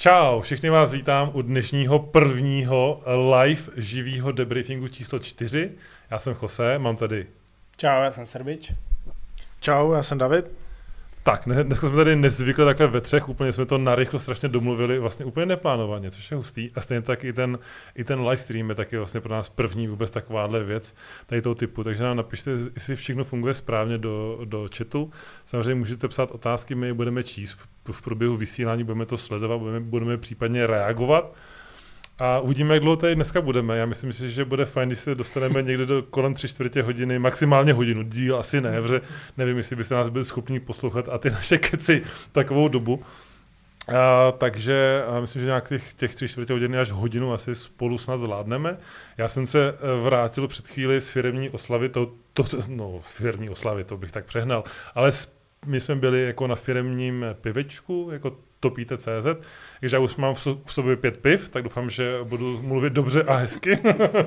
Čau, všichni vás vítám u dnešního prvního live živého debriefingu číslo 4. Já jsem Jose, mám tady... Čau, já jsem Srbič. Čau, já jsem David. Tak, dneska jsme tady nezvykli takhle ve třech, úplně jsme to narychlo strašně domluvili, vlastně úplně neplánovaně, což je hustý. A stejně tak i ten, i ten live stream je taky vlastně pro nás první vůbec takováhle věc tady toho typu. Takže nám napište, jestli všechno funguje správně do, do chatu. Samozřejmě můžete psát otázky, my je budeme číst v průběhu vysílání, budeme to sledovat, budeme, budeme případně reagovat. A uvidíme, jak dlouho tady dneska budeme. Já myslím si, že bude fajn, když se dostaneme někde do kolem tři čtvrtě hodiny, maximálně hodinu. Díl asi ne, protože nevím, jestli byste nás byli schopni poslouchat a ty naše keci takovou dobu. A, takže a myslím, že nějak těch, těch tři čtvrtě hodiny až hodinu asi spolu snad zvládneme. Já jsem se eh, vrátil před chvíli z firmní oslavy, to, to, no firmní oslavy, to bych tak přehnal, ale my jsme byli jako na firmním pivečku, jako topíte.cz, takže já už mám v sobě pět piv, tak doufám, že budu mluvit dobře a hezky.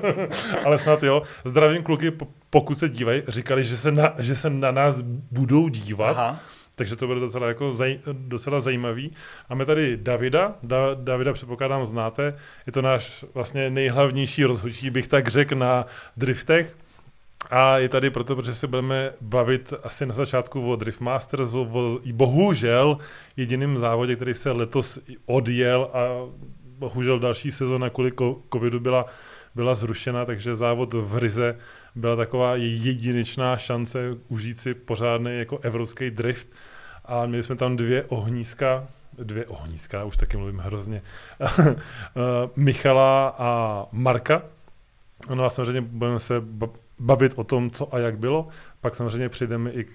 Ale snad jo. Zdravím kluky, pokud se dívají, říkali, že se na, že se na nás budou dívat. Aha. Takže to bude docela, jako zaj, docela zajímavý. Máme tady Davida. Da, Davida předpokládám znáte. Je to náš vlastně nejhlavnější rozhodčí, bych tak řekl, na driftech. A je tady proto, protože se budeme bavit asi na začátku o Drift Masters, o, bohužel jediným závodě, který se letos odjel a bohužel další sezóna kvůli covidu byla, byla zrušena, takže závod v Hryze byla taková jedinečná šance užít si pořádný jako evropský drift. A měli jsme tam dvě ohnízka, dvě ohnízka, už taky mluvím hrozně, Michala a Marka, No a samozřejmě budeme se bavit o tom, co a jak bylo. Pak samozřejmě přejdeme i k,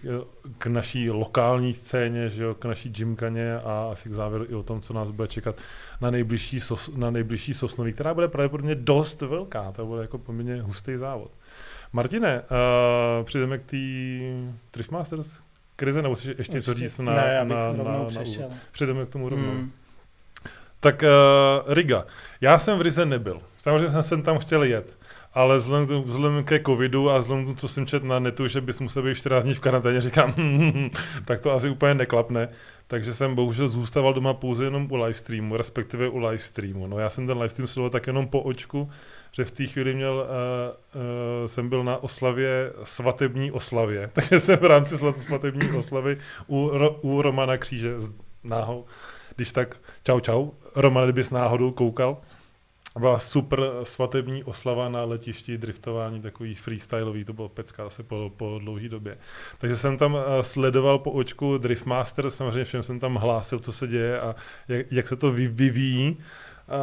k naší lokální scéně, že jo, k naší gymkaně a asi k závěru i o tom, co nás bude čekat na nejbližší, sos, na nejbližší Sosnoví, která bude pravděpodobně dost velká. To bude jako poměrně hustý závod. Martine, uh, přijdeme k té Drift Masters krize, nebo si ještě co říct na, ne, na, na, na, na Přijdeme k tomu rovnou. Hmm. Tak uh, Riga. Já jsem v Rize nebyl. Samozřejmě jsem, jsem tam chtěl jet ale vzhledem, vzhledem ke covidu a vzhledem tomu, co jsem četl na netu, že bys musel být 14 dní v karanténě, říkám, tak to asi úplně neklapne. Takže jsem bohužel zůstával doma pouze jenom u livestreamu, respektive u livestreamu. No já jsem ten livestream sledoval tak jenom po očku, že v té chvíli měl, uh, uh, jsem byl na oslavě, svatební oslavě, takže jsem v rámci svatební oslavy u, u Romana Kříže náhou. Když tak, čau čau, Roman, kdybys náhodou koukal, byla super svatební oslava na letišti, driftování, takový freestyleový, to bylo pecka asi po, po dlouhé době. Takže jsem tam eh, sledoval po očku Driftmaster, samozřejmě všem jsem tam hlásil, co se děje a jak, jak se to vyvíjí. A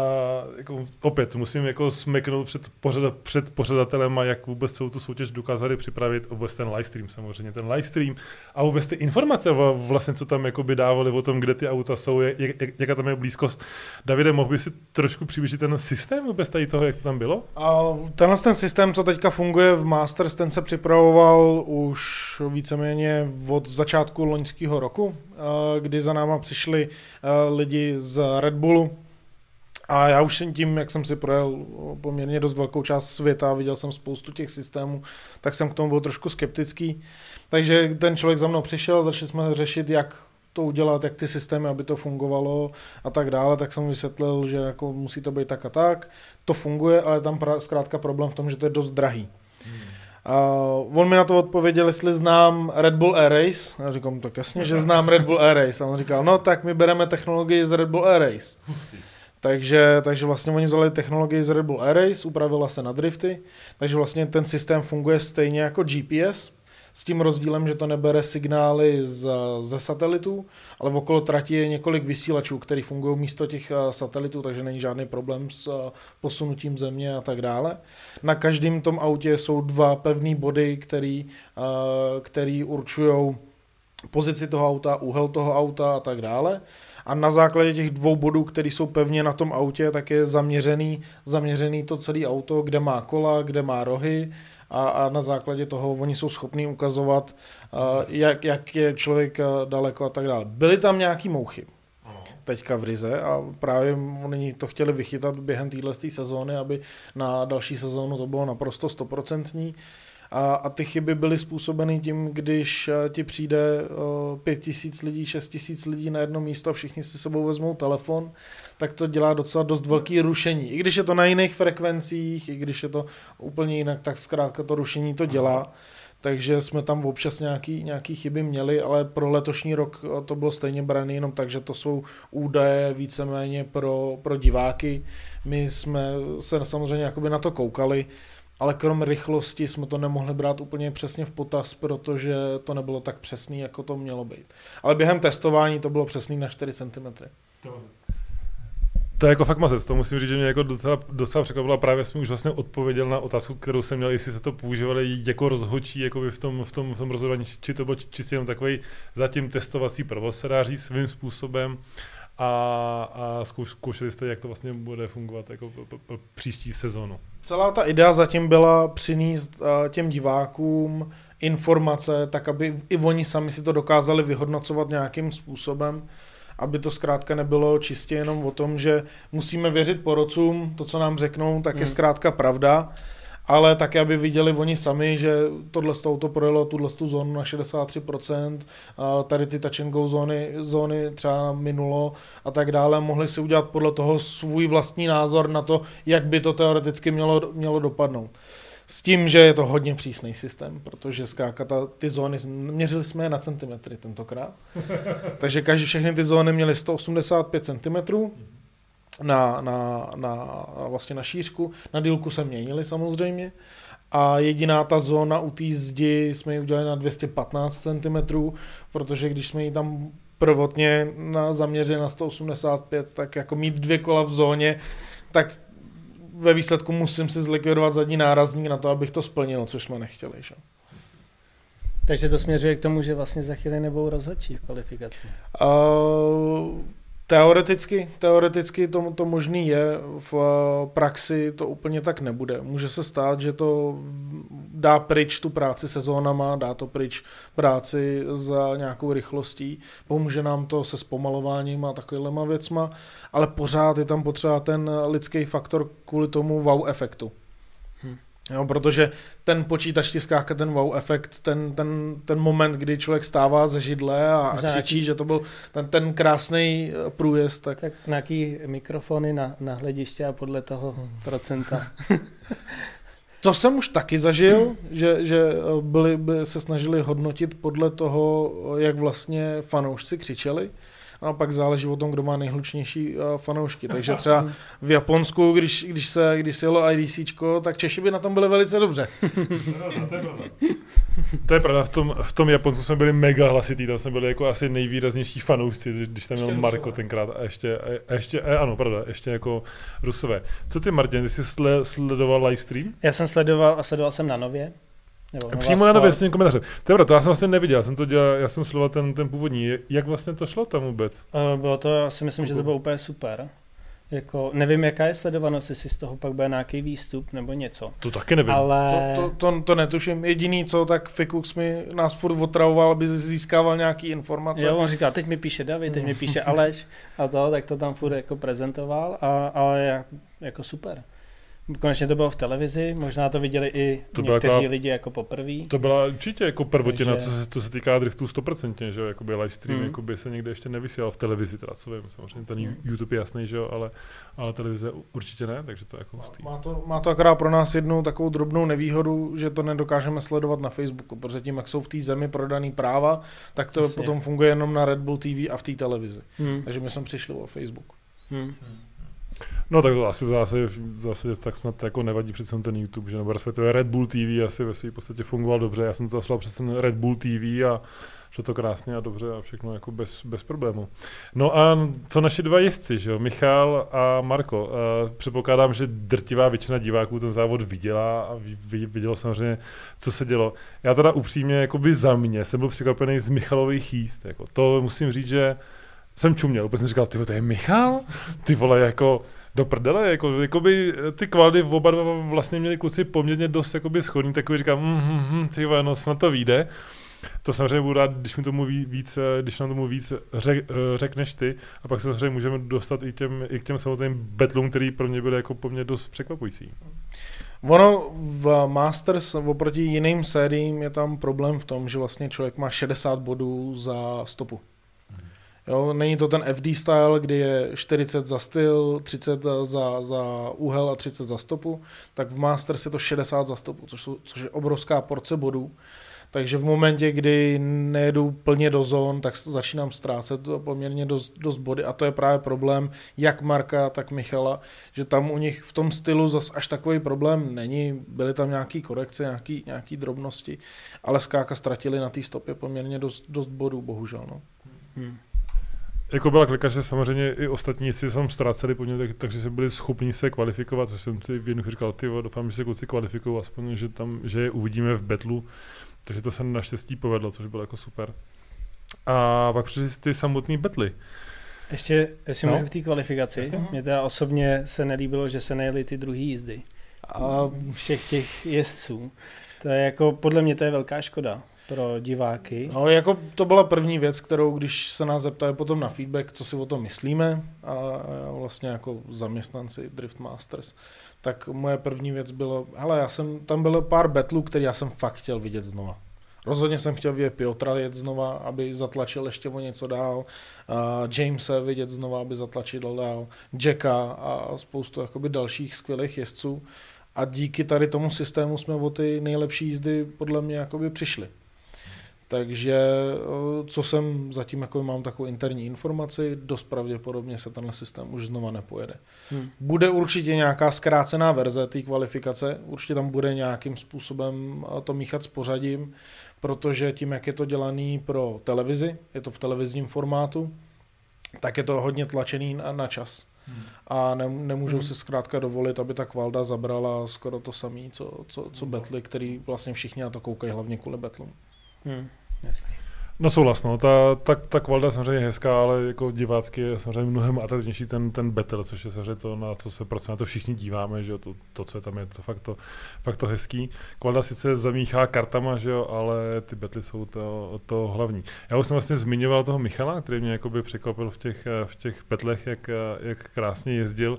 jako, opět musím jako smeknout před, pořada, před pořadatelem a jak vůbec celou tu soutěž dokázali připravit, vůbec ten livestream samozřejmě, ten livestream a vůbec ty informace vlastně, co tam by dávali o tom, kde ty auta jsou, jak, jak, jaká tam je blízkost. Davide, mohl by si trošku přiblížit ten systém vůbec tady toho, jak to tam bylo? A tenhle ten systém, co teďka funguje v Masters, ten se připravoval už víceméně od začátku loňského roku, kdy za náma přišli lidi z Red Bullu, a já už tím, jak jsem si projel poměrně dost velkou část světa, viděl jsem spoustu těch systémů, tak jsem k tomu byl trošku skeptický. Takže ten člověk za mnou přišel, začali jsme řešit, jak to udělat, jak ty systémy, aby to fungovalo a tak dále, tak jsem vysvětlil, že jako musí to být tak a tak. To funguje, ale tam pra, zkrátka problém v tom, že to je dost drahý. Hmm. Uh, on mi na to odpověděl, jestli znám Red Bull Air Race. Já říkám, tak jasně, že znám Red Bull Air Race. A on říkal, no tak my bereme technologii z Red Bull Air Race. Takže, takže vlastně oni vzali technologii z Red Bull Air Race, upravila se na drifty, takže vlastně ten systém funguje stejně jako GPS, s tím rozdílem, že to nebere signály z, ze satelitů, ale v okolo trati je několik vysílačů, které fungují místo těch eh, satelitů, takže není žádný problém s eh, posunutím země a tak dále. Na každém tom autě jsou dva pevné body, který, eh, který určují pozici toho auta, úhel toho auta a tak dále a na základě těch dvou bodů, které jsou pevně na tom autě, tak je zaměřený, zaměřený to celé auto, kde má kola, kde má rohy a, a na základě toho oni jsou schopní ukazovat, uh, jak, jak je člověk daleko a tak dále. Byly tam nějaký mouchy teďka v Rize a právě oni to chtěli vychytat během téhle sezóny, aby na další sezónu to bylo naprosto stoprocentní A, a ty chyby byly způsobeny tím, když eh, ti přijde uh, pět tisíc lidí, šest tisíc lidí na jedno místo a všichni si sebou vezmou telefon, tak to dělá docela dost velký rušení. I když je to na jiných frekvencích, i když je to úplně jinak, tak zkrátka to rušení to dělá. Takže jsme tam občas nějaký, nějaký chyby měli, ale pro letošní rok eh, to bylo stejně brané jenom tak, že to jsou údaje víceméně pro, pro diváky. My jsme se samozřejmě jakoby na to koukali, ale krom rychlosti jsme to nemohli brát úplně přesně v potaz, protože to nebylo tak přesný, jako to mělo být. Ale během testování to bylo přesný na 4 cm. To je jako fakt mazec, to musím říct, že mě jako docela, docela překvapilo. Právě jsem už vlastně odpověděl na otázku, kterou jsem měl, jestli se to používali jako rozhočí jako v tom, v tom, v tom rozhodování, či to byl čistě jenom takový zatím testovací provoz, se dá říct svým způsobem a, a zkoušeli jste, jak to vlastně bude fungovat jako pro příští sezónu. Celá ta idea zatím byla přinést těm divákům informace, tak aby i oni sami si to dokázali vyhodnocovat nějakým způsobem, aby to zkrátka nebylo čistě jenom o tom, že musíme věřit porodcům, to, co nám řeknou, tak je hmm. zkrátka pravda, ale také, aby viděli oni sami, že tohle auto projelo tuhle tu zónu na 63%, a tady ty touch and go zóny, zóny třeba minulo a tak dále, mohli si udělat podle toho svůj vlastní názor na to, jak by to teoreticky mělo, mělo dopadnout. S tím, že je to hodně přísný systém, protože zkrátka ta, ty zóny, měřili jsme je na centimetry tentokrát, takže každý, všechny ty zóny měly 185 cm, na, na, na, vlastně na šířku. Na dílku se měnili samozřejmě. A jediná ta zóna u té zdi jsme ji udělali na 215 cm, protože když jsme ji tam prvotně na, zaměřili na 185, tak jako mít dvě kola v zóně, tak ve výsledku musím si zlikvidovat zadní nárazník na to, abych to splnil, což jsme nechtěli. Že? Takže to směřuje k tomu, že vlastně za chvíli nebudou rozhodčí v kvalifikaci. Uh, Teoreticky, teoreticky to, to možný je, v eh, praxi to úplně tak nebude. Může se stát, že to dá pryč tu práci sezónama, dá to pryč práci za nějakou rychlostí, pomůže nám to se zpomalováním a takovýhlema věcma, ale pořád je tam potřeba ten lidský faktor kvůli tomu wow efektu. Jo, protože ten počítač tiskáka, ten wow efekt, ten, ten, ten moment, kdy člověk stává ze židle a, a křičí, že to byl ten, ten krásný eh, průjezd. Tak... tak nějaký mikrofony na, na hlediště a podle toho procenta. To jsem už taky zažil, že, že eh, byli, by se snažili hodnotit podle toho, jak vlastně fanoušci křičeli a pak záleží o tom, kdo má nejhlučnější uh, fanoušky. Takže třeba v Japonsku, když, když se když se jelo IDC, tak Češi by na tom byli velice dobře. to je pravda, v tom, v tom Japonsku jsme byli mega hlasitý, tam jsme byli jako asi nejvýraznější fanoušci, když tam měl Marko tenkrát a ještě, a ještě a ano, pravda, ještě jako Rusové. Co ty, Martin, ty jsi sledoval livestream? Já jsem sledoval a sledoval jsem na nově. Nebo Přímo na tím komentářem. To je to já jsem vlastně neviděl, já jsem to dělal, já jsem sledoval ten, ten původní. Jak vlastně to šlo tam vůbec? Uh, bylo to, já si myslím, že to bylo úplně super. Jako, nevím, jaká je sledovanost, jestli z toho pak bude nějaký výstup nebo něco. To taky nevím. Ale... To, to, to, to netuším. Jediný co, tak Fikux mi nás furt otravoval, aby získával nějaký informace. Jo, on říkal, teď mi píše David, teď mi píše Aleš a to, tak to tam furt jako prezentoval, a, ale jako super. Konečně to bylo v televizi, možná to viděli i to někteří taková, lidi jako poprvé. To byla určitě jako prvotina, Takže... co, se, co se týká driftu 100%, že jo, jakoby live stream hmm. jakoby se někde ještě nevysílal v televizi, teda co vím, samozřejmě ten hmm. YouTube je jasný, že jo, ale, ale televize určitě ne, takže to je jako hustý. Má to, má to akorát pro nás jednu takovou drobnou nevýhodu, že to nedokážeme sledovat na Facebooku, protože tím, jak jsou v té zemi prodaný práva, tak to Jasně. potom funguje jenom na Red Bull TV a v té televizi. Hmm. Takže my jsme přišli o Facebook. Hmm. Hmm. No tak to asi v zásadě, v zásadě tak snad jako nevadí přece ten YouTube, že nebo respektive Red Bull TV asi ve své podstatě fungoval dobře. Já jsem to zaslal přes ten Red Bull TV a šlo to krásně a dobře a všechno jako bez, bez problému. No a co naši dva jezdci, že jo? Michal a Marko. Uh, předpokládám, že drtivá většina diváků ten závod viděla a vidělo samozřejmě, co se dělo. Já teda upřímně, jako by za mě, jsem byl překvapený z Michalových jíst. Jako. To musím říct, že jsem čuměl, úplně jsem říkal, ty to je Michal? Ty vole, jako do prdele, jako, jakoby ty kvality v oba dva vlastně měli kluci poměrně dost jakoby schodný, takový říkám, mm, mm, mm, ty vole, no snad to vyjde. To samozřejmě budu rád, když mi tomu víc, když nám tomu víc řek, řekneš ty a pak se samozřejmě můžeme dostat i, těm, i k těm samotným betlům, který pro mě byly jako po dost překvapující. Ono v Masters oproti jiným sériím je tam problém v tom, že vlastně člověk má 60 bodů za stopu. Jo, není to ten FD style, kdy je 40 za styl, 30 za, za úhel a 30 za stopu, tak v Masters je to 60 za stopu, což, což je obrovská porce bodů. Takže v momentě, kdy nejedu plně do zón, tak začínám ztrácet poměrně dost, dost body a to je právě problém jak Marka, tak Michala, že tam u nich v tom stylu zas až takový problém není, byly tam nějaké korekce, nějaké nějaký drobnosti, ale skáka ztratili na té stopě poměrně dost, dost bodů, bohužel. No. Hmm. Jako byla klika, že samozřejmě i ostatní si tam ztráceli po něm, tak, takže se byli schopni se kvalifikovat, což jsem si v jednu říkal, ty doufám, že se kluci kvalifikují, aspoň, že tam, že je uvidíme v betlu, takže to se naštěstí povedlo, což bylo jako super. A pak přišly ty samotné betly. Ještě, jestli no? můžu k té kvalifikaci, mně teda osobně se nelíbilo, že se nejeli ty druhé jízdy. A všech těch jezdců. To je jako, podle mě to je velká škoda pro diváky. No, jako to byla první věc, kterou, když se nás zeptají potom na feedback, co si o tom myslíme, a, vlastně jako zaměstnanci Drift Masters, tak moje první věc bylo, hele, já jsem, tam bylo pár betlů, který já jsem fakt chtěl vidět znova. Rozhodně jsem chtěl vidět Piotra jet znova, aby zatlačil ještě o něco dál, uh, Jamese vidět znova, aby zatlačil dál, Jacka a spoustu jakoby dalších skvělých jezdců. A díky tady tomu systému jsme o ty nejlepší jízdy podle mě jakoby přišli. Takže co jsem zatím jako mám takovou interní informaci, dost pravděpodobně se tenhle systém už znova nepojede. Hmm. Bude určitě nějaká zkrácená verze té kvalifikace, určitě tam bude nějakým způsobem to míchat s pořadím, protože tím, jak je to dělaný pro televizi, je to v televizním formátu, tak je to hodně tlačený na, na čas. Hmm. A ne, nemůžou hmm. si zkrátka dovolit, aby ta kvalda zabrala skoro to samé, co, co, co betly, který vlastně všichni na to koukají hlavně kvůli betlům. Hmm, jasně. No souhlas, no. Ta, ta, ta kvalita je samozřejmě hezká, ale jako divácky je samozřejmě mnohem atraktivnější ten, ten battle, což je samozřejmě to, na co se prostě na to všichni díváme, že jo, to, to, co je tam, je to fakt to, fakt to hezký. Kvalita sice zamíchá kartama, že jo, ale ty battle jsou to, to hlavní. Já už jsem vlastně zmiňoval toho Michala, který mě jakoby překvapil v těch, v těch betlech, jak, jak krásně jezdil.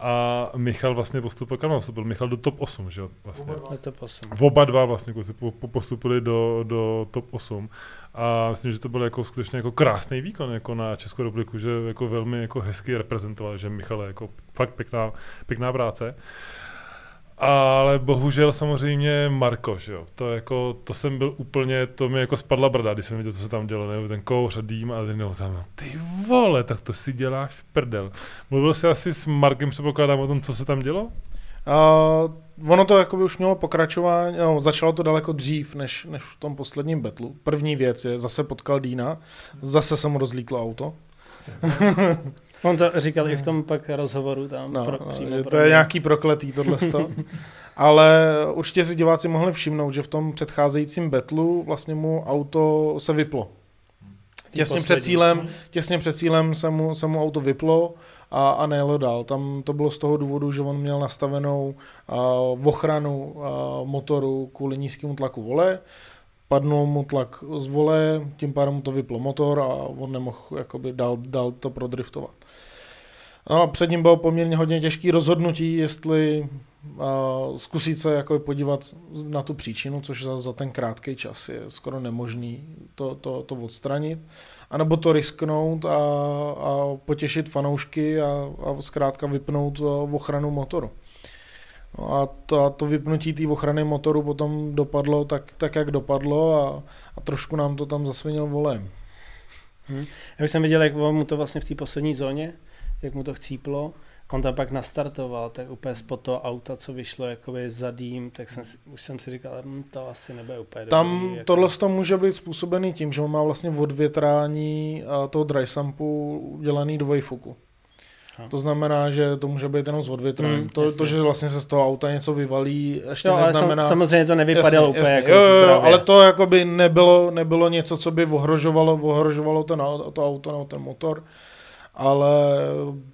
A Michal vlastně postupil, kam postupil? Michal do top 8, že jo? Vlastně. Do top 8. V oba dva vlastně postupili do, do top 8. A myslím, že to byl jako skutečně jako krásný výkon jako na Českou republiku, že jako velmi jako hezky reprezentoval, že Michal je jako fakt pěkná, pěkná práce. Ale bohužel samozřejmě Marko, jo. To, jako, to jsem byl úplně, to mi jako spadla brada, když jsem viděl, co se tam dělo, nebo ten kouř a dým a ten, tam, ty vole, tak to si děláš prdel. Mluvil jsi asi s Markem, předpokládám o tom, co se tam dělo? Uh, ono to jako by už mělo pokračování, no, začalo to daleko dřív, než, než v tom posledním betlu. První věc je, zase potkal Dýna, zase se mu rozlítlo auto. On to říkal i v tom pak rozhovoru tam. No, pro, no, přímo to pro je mě. nějaký prokletý tohle. Ale určitě si diváci mohli všimnout, že v tom předcházejícím betlu vlastně mu auto se vyplo. Těsně před, cílem, těsně před cílem se mu, se mu auto vyplo a, a nejelo dál. Tam to bylo z toho důvodu, že on měl nastavenou uh, ochranu uh, motoru kvůli nízkému tlaku vole, padnul mu tlak z vole, tím pádem mu to vyplo motor a on nemohl jakoby dál, dál to prodriftovat. No a před ním bylo poměrně hodně těžké rozhodnutí, jestli uh, zkusit se jako podívat na tu příčinu, což za, za ten krátký čas je skoro nemožný to, to, to odstranit, anebo to risknout a, a potěšit fanoušky a, a zkrátka vypnout ochranu motoru. No a to, a to vypnutí té ochrany motoru potom dopadlo tak, tak jak dopadlo a, a trošku nám to tam zasvinil volem. Hmm. Já jsem viděl, jak mu to vlastně v té poslední zóně, jak mu to chcíplo, on tam pak nastartoval, tak úplně spod toho auta, co vyšlo jakoby za dým, tak jsem si, už jsem si říkal, hm, to asi nebude úplně Tam dobrý, jako... tohle to může být způsobený tím, že on má vlastně odvětrání toho dry sumpu udělaný do To znamená, že to může být jenom z odvětrání. Hmm, to, to, že vlastně se z toho auta něco vyvalí, ještě jo, neznamená... Sam, samozřejmě to nevypadalo jasně, úplně jasně. jako jo, jo, ale to jako by nebylo, nebylo něco, co by ohrožovalo, ohrožovalo ten, to auto nebo ten motor. ale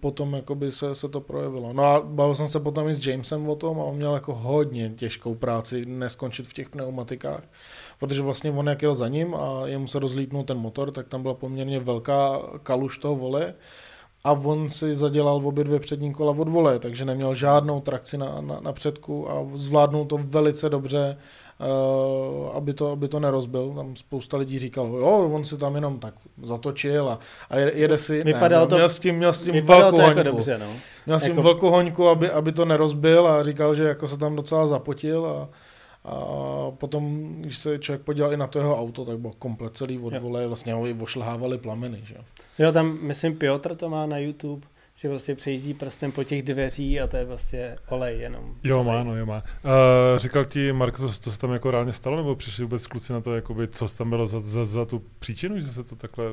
potom jakoby se, se to projevilo. No a bavil jsem se potom i s Jamesem o tom a on měl jako hodně těžkou práci neskončit v těch pneumatikách, protože vlastně on jak jel za ním a jemu se rozlítnul ten motor, tak tam byla poměrně velká kaluž toho vole a on si zadělal v obě dvě přední kola od vole, takže neměl žádnou trakci na, na, na předku a zvládnul to velice dobře, uh, aby, to, aby to nerozbil. Tam spousta lidí říkalo, jo, on si tam jenom tak zatočil a, a jede si, Vypadalo ne, to, měl s tím, měl s tím velkou to jako hoňku. dobře, no. Měl s tím Jako- velkou hoňku, aby, aby to nerozbil a říkal, že jako se tam docela zapotil a, a potom, když se člověk podíval i na to jeho auto, tak bylo komplet celý od vole, vlastně ho i ošlhávali plameny, že? jo. Jo, tam, myslím, Piotr to má na YouTube, že prostě přejíždí prstem po těch dveří a to je prostě olej jenom. Jo, má, no, jo, má. Uh, říkal ti, Mark, co, co se tam jako reálně stalo, nebo přišli vůbec kluci na to, jakoby, co tam bylo za, za, za tu příčinu, že se to takhle...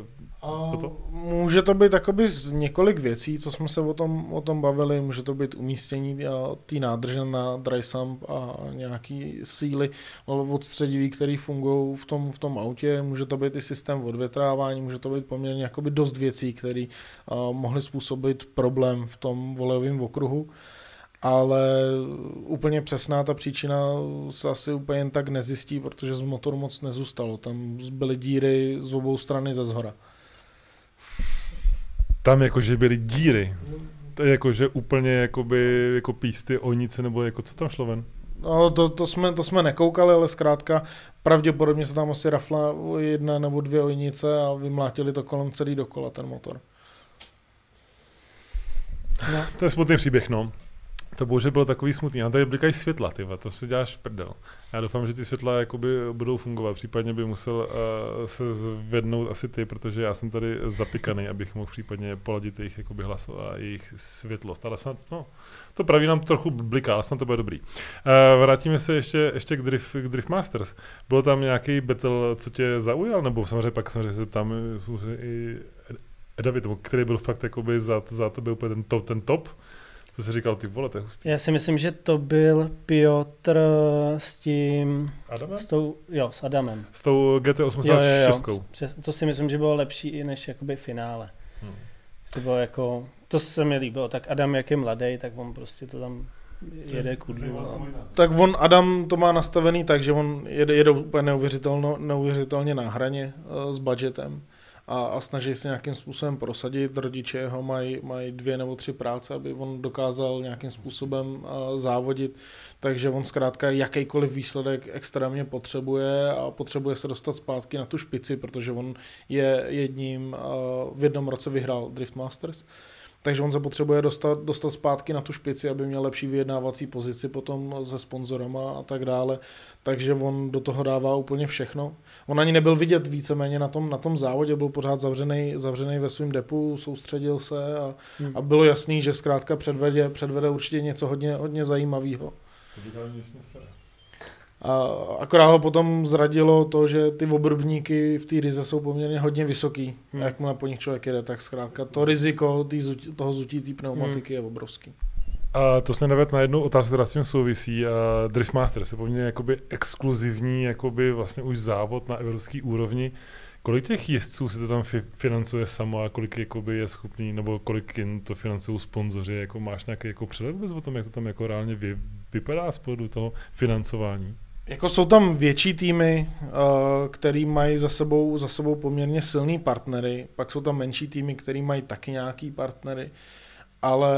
A Toto? může to být takoby z několik věcí, co jsme se o tom, o tom bavili. Může to být umístění a, té nádrže na dry sump a nějaký síly odstřediví, které fungují v tom, v tom autě. Může to být i systém odvětrávání, může to být poměrně jakoby dost věcí, které mohly způsobit problém v tom volejovém okruhu. Ale úplně přesná ta příčina se asi úplně jen tak nezjistí, protože z motoru moc nezůstalo. Tam byly díry z obou strany ze zhora. Tam jakože byly díry. To je jakože úplně jakoby, jako písty, onice, nebo jako co tam šlo ven? No, to, to, jsme, to jsme nekoukali, ale zkrátka pravděpodobně se tam asi rafla jedna nebo dvě ojnice a vymlátili to kolem celý dokola ten motor. No. To je smutný příběh, no. To bohužel bylo takový smutný. A tady blikají světla, ty to si děláš prdel. Já doufám, že ty světla jakoby budou fungovat. Případně by musel uh, se zvednout asi ty, protože já jsem tady zapikaný, abych mohl případně poladit jejich jakoby hlas a jejich světlost. Ale snad, no, to praví nám trochu bliká, ale snad to bude dobrý. Uh, vrátíme se ještě, ještě k, Drift, k Drift Masters. Bylo tam nějaký battle, co tě zaujal? Nebo samozřejmě pak samozřejmě se tam i David, který byl fakt jakoby za, za tebe úplně ten top, ten top. To jsi říkal, ty vole, to je hustý. Já si myslím, že to byl Piotr s tím, Adamem? s tou, jo, s Adamem. S tou Jo, jo, GT86. jo. Přes, to si myslím, že bylo lepší i než jakoby finále. Hmm. To bylo jako, to se mi líbilo, tak Adam jak je mladý, tak on prostě to tam jede kudlu. No. Tak on, Adam to má nastavený tak, že on jede, jede úplně neuvěřitelno, neuvěřitelně na hraně uh, s budgetem a, a snaží se nějakým způsobem prosadit. Rodiče ho mají, mají dvě nebo tři práce, aby on dokázal nějakým způsobem závodit. Takže on zkrátka jakýkoliv výsledek extrémně potřebuje a potřebuje se dostat zpátky na tu špici, protože on je jedním, v jednom roce vyhrál Drift Masters. Takže on se potřebuje dostat, dostat zpátky na tu špici, aby měl lepší vyjednávací pozici potom se sponzorama a tak dále. Takže on do toho dává úplně všechno. On ani nebyl vidět víceméně na tom, na tom závodě, byl pořád zavřený, zavřený ve svém depu, soustředil se a, Hmm. a bylo jasný, že zkrátka předvede, předvede určitě něco hodně, hodně zajímavého. A akorát ho potom zradilo to, že ty obrubníky v té ryze jsou poměrně hodně vysoký. Hmm. Jak mu na po nich člověk jede, tak zkrátka to riziko tý toho zutí té pneumatiky Hmm. je obrovský. A to se navět na jednu otázku, která s tím souvisí. Uh, Drift Masters je poměrně jakoby exkluzivní jakoby vlastně už závod na evropské úrovni. Kolik těch jezdců si to tam fi- financuje samo a kolik jakoby je schopný, nebo kolik jim to financují sponzoři? Jako máš nějaký jako přehled vůbec o tom, jak to tam jako reálně vy, vypadá z pohledu toho financování? Jako jsou tam větší týmy, uh, který mají za sebou, za sebou poměrně silný partnery, pak jsou tam menší týmy, který mají taky nějaký partnery, ale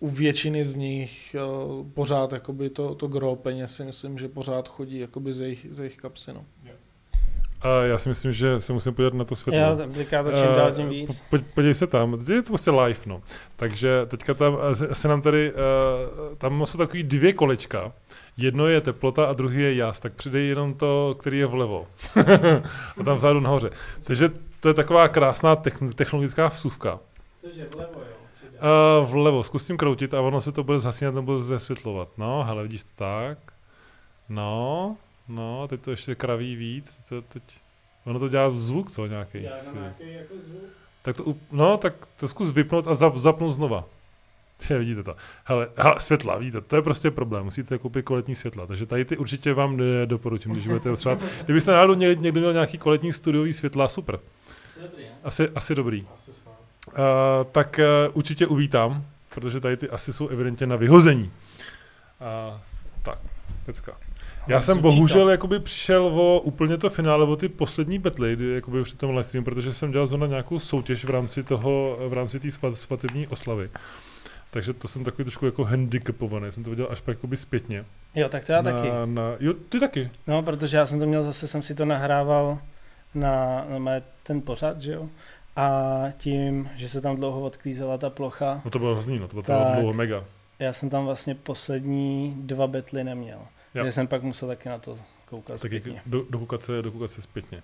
u většiny z nich uh, pořád jakoby to, to gro peněz si myslím, že pořád chodí jakoby z jejich, z jejich kapsy. No. A já si myslím, že se musím podívat na to světlo. Já tam říká to čím Eh, dál tím víc. po- Podívej se tam, teď je to prostě live, no. Takže teďka tam eh, se- nám tady, tam jsou takový dvě kolečka. Jedno je teplota a druhý je jas, tak přidej jenom to, který je vlevo. a tam vzadu nahoře. Takže to je taková krásná techn- technologická vsuvka. Cože vlevo, jo? Uh, vlevo, zkusím kroutit a ono se to bude zhasínat nebo zesvětlovat. No, hele, vidíš to tak? No, no, teď to ještě kraví víc. To, teď, ono to dělá zvuk, co nějaký. si- jako zvuk. tak to, no, tak to zkus vypnout a zap, zapnout znova. Je, vidíte to. Hele, hele, světla, vidíte, to je prostě problém. Musíte koupit kvalitní světla. Takže tady ty určitě vám doporučím, když budete potřebovat. Kdybyste náhodou někdy, někdo měl nějaký kvalitní studiový světla, super. Asi, asi dobrý. uh, tak uh, určitě uvítám, protože tady ty asi jsou evidentně na vyhození. Uh, tak, pecka. Já jsem bohužel jakoby přišel o úplně to finále, o ty poslední betly, kdy, jakoby při tom live stream, protože jsem dělal zrovna nějakou soutěž v rámci toho, v rámci té svat, svatební oslavy. Takže to jsem takový trošku jako handicapovaný, jsem to viděl až pak jakoby zpětně. Jo, tak to já na, taky. Na, jo, ty taky. No, protože já jsem to měl, zase jsem si to nahrával na, na ten pořad, že jo. A tím, že se tam dlouho odklízela ta plocha. No to bylo hrozný, no, to bylo dlouho mega. Já jsem tam vlastně poslední dva betly neměl. Takže jsem pak musel taky na to koukat taky zpětně. Do, dokoukat, se, dokoukat se zpětně.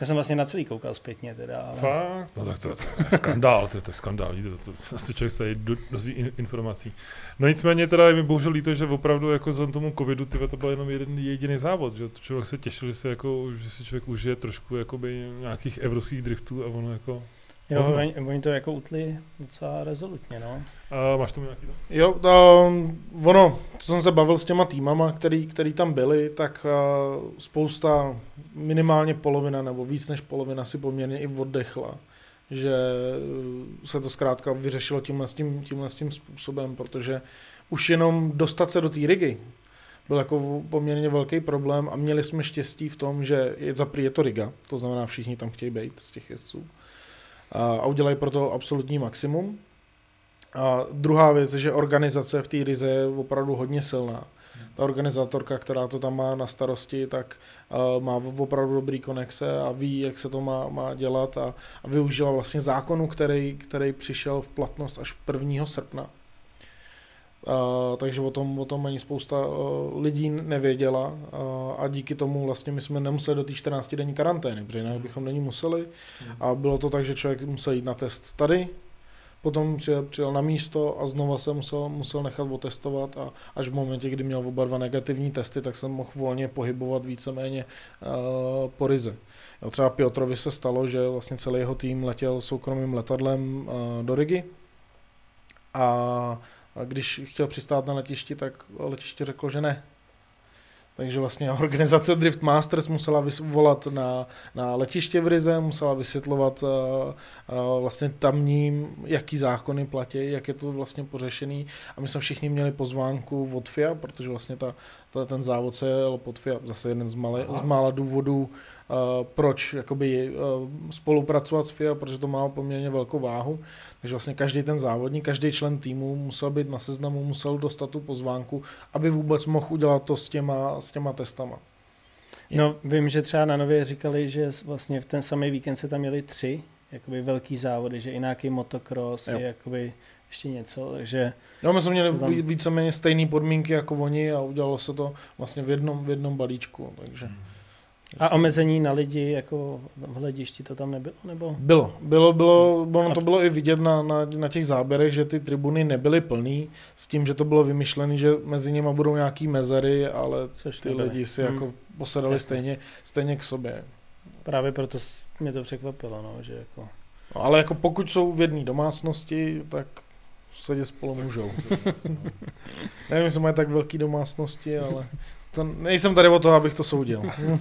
Já jsem vlastně na celý koukal zpětně teda. Ale... Fakt? No tak to, to, to je skandál, to, to je skandál, to, to, to, to člověk se do, dozví in, informací. No nicméně teda je mi bohužel líto, že opravdu jako vzhledem tomu covidu tyhle, to byl jenom jeden jediný závod, že člověk se těšil, že, se jako, že si člověk užije trošku jakoby nějakých evropských driftů a ono jako Jo, oni, oni to jako utli docela rezolutně, no. A máš tomu nějaký Jo, um, ono, co jsem se bavil s těma týmama, který, který tam byli, tak uh, spousta, minimálně polovina nebo víc než polovina si poměrně i oddechla že se to zkrátka vyřešilo tímhle, tím, tímhle tím způsobem, protože už jenom dostat se do té rigy byl jako poměrně velký problém a měli jsme štěstí v tom, že je, za je to riga, to znamená všichni tam chtějí být z těch jezdců a udělají pro to absolutní maximum. A druhá věc je, že organizace v té Rize je opravdu hodně silná. Ta organizátorka, která to tam má na starosti, tak uh, má opravdu dobrý konexe a ví, jak se to má, má dělat a, a využila vlastně zákonu, který, který přišel v platnost až 1. srpna. Uh, takže o tom, o tom ani spousta uh, lidí nevěděla uh, a díky tomu vlastně my jsme nemuseli do té 14 denní karantény, protože jinak bychom není museli a bylo to tak, že člověk musel jít na test tady, potom přijel, přijel na místo a znova se musel, musel nechat otestovat a až v momentě, kdy měl oba dva negativní testy, tak se mohl volně pohybovat víceméně uh, po Rize. Jo, třeba Piotrovi se stalo, že vlastně celý jeho tým letěl soukromým letadlem uh, do Rigi a a když chtěl přistát na letišti, tak letiště řeklo, že ne. Takže vlastně organizace Drift Masters musela volat na, na letiště v Rize, musela vysvětlovat uh, uh, vlastně tamním, jaký zákony platí, jak je to vlastně pořešený. A my jsme všichni měli pozvánku od FIA, protože vlastně ta, ta, ten závod se jel pod FIA, zase jeden z, malé, z mála důvodů, uh, proč jakoby, uh, spolupracovat s FIA, protože to má poměrně velkou váhu. Takže vlastně každý ten závodník, každý člen týmu musel být na seznamu, musel dostat tu pozvánku, aby vůbec mohl udělat to s těma, s těma testama. No, vím, že třeba na Nově říkali, že vlastně v ten samý víkend se tam měli tři jakoby velký závody, že i nějaký motocross, jo. i jakoby ještě něco, takže... No, my jsme měli tam... víceméně stejné podmínky jako oni a udělalo se to vlastně v jednom, v jednom balíčku, takže... Hmm. A omezení na lidi jako v hledišti to tam nebylo? Nebo? Bylo, bylo, bylo, ono to bylo i vidět na, na, na těch záběrech, že ty tribuny nebyly plný, s tím, že to bylo vymyšlené, že mezi nimi budou nějaký mezery, ale Což ty nebyly. lidi si hmm. jako posedali stejně, stejně k sobě. Právě proto mě to překvapilo, no, že jako... No, ale jako pokud jsou v jedné domácnosti, tak sedět spolu můžou. Nevím, jestli mají tak velké domácnosti, ale to nejsem tady o toho, abych to soudil. Uh,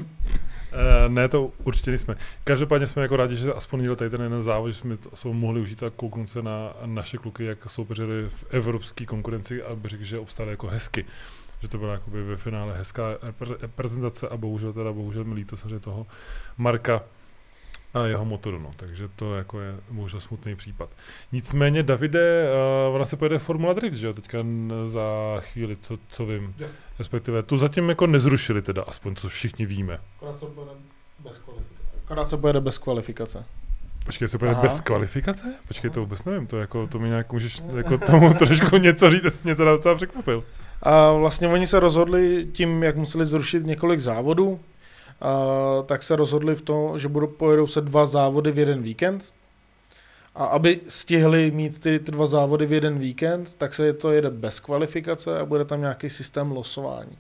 ne, to určitě nejsme. Každopádně jsme jako rádi, že aspoň někdo tady ten jeden závod, že jsme to mohli užít a kouknout se na naše kluky, jak soupeřili v evropské konkurenci a bych řekl, že obstáli jako hezky. Že to byla jakoby ve finále hezká prezentace a bohužel teda, bohužel mi líto samozřejmě toho Marka, jeho motoru, no. takže to jako je bohužel smutný případ. Nicméně, Davide, uh, ona se pojede Formula Drift, že jo, teďka za chvíli, co, co vím. Je. Respektive, tu zatím jako nezrušili teda, aspoň co všichni víme. Akorát se pojede bez kvalifikace. Akorát se pojede bez kvalifikace. Počkej, se pojede bez kvalifikace? Počkej, to vůbec nevím, to jako, to mi nějak můžeš jako tomu trošku něco říct, mě teda docela překvapil. A vlastně oni se rozhodli tím, jak museli zrušit několik závodů, a, tak se rozhodli v tom, že budou, pojedou se dva závody v jeden víkend. A aby stihli mít ty, ty dva závody v jeden víkend, tak se to jede bez kvalifikace a bude tam nějaký systém losování.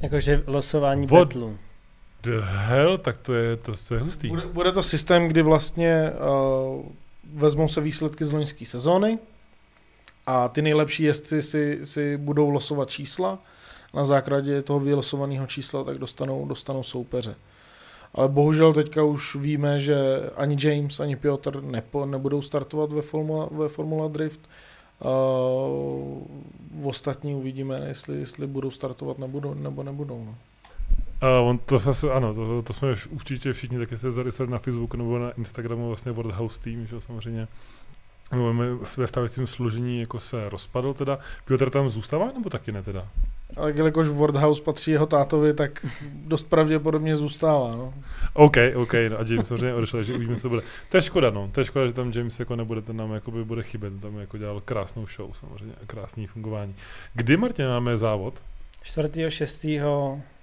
Jakože losování What betlu. The hell? Tak to je, to, to je hustý. Bude, bude to systém, kdy vlastně uh, vezmou se výsledky z loňské sezóny a ty nejlepší jezdci si, si budou losovat čísla na základě toho vylosovaného čísla tak dostanou, dostanou soupeře. ale bohužel teďka už víme, že ani James, ani Piotr nepo, nebudou startovat ve Formula, ve Formula Drift. Uh, ostatní uvidíme, jestli, jestli budou startovat nebudou, nebo nebudou. No. Uh, on to zase, ano, to, to jsme určitě všichni taky se zaregistovali na Facebooku nebo na Instagramu vlastně World House Team, že samozřejmě ve stávajícím složení jako se rozpadl teda. Piotr tam zůstává nebo taky ne teda? Ale jelikož Wordhouse patří jeho tátovi, tak dost pravděpodobně zůstává. No. OK, OK, no a James samozřejmě odešel, že uvidíme, co bude. To je škoda, no. To je škoda, že tam James jako nebude, ten nám jakoby bude chybět. Tam jako dělal krásnou show samozřejmě a krásný fungování. Kdy, Martin, máme závod? 4. 6.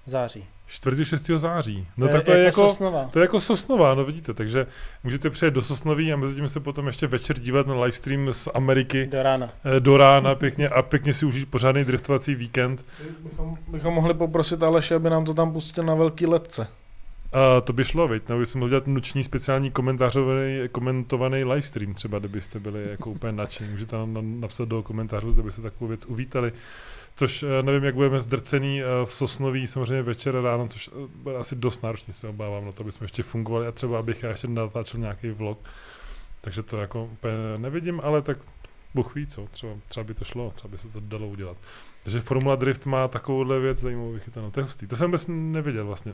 září. 4. 6. září. No To tak je to je jako jako, Sosnova. to je jako Sosnova, no vidíte, takže můžete přijet do Sosnoví a mezi tím se potom ještě večer dívat na livestream z Ameriky Do rána. eh, do rána pěkně a pěkně si užít pořádný driftovací víkend. Bychom, bychom mohli poprosit Aleše, aby nám to tam pustil na velký letce. A to by šlo, viď? Nebo bychom mohli dělat noční speciální komentářovaný, komentovaný livestream třeba, kdybyste byli jako úplně nadšení. Můžete nám na- napsat do komentářů, zda byste takovou věc uvítali. Což eh, nevím, jak budeme zdrcený eh, v Sosnoví, samozřejmě večer ráno, což eh, bude asi dost náročně, se obávám, na to, jsme ještě fungovali a třeba abych já ještě natáčel nějaký vlog. Takže to jako úplně nevidím, ale tak Bůh ví co, třeba, třeba by to šlo, třeba by se to dalo udělat. Takže Formula Drift má takovouhle věc zajímavou vychytanou. To je. To jsem vůbec nevěděl vlastně.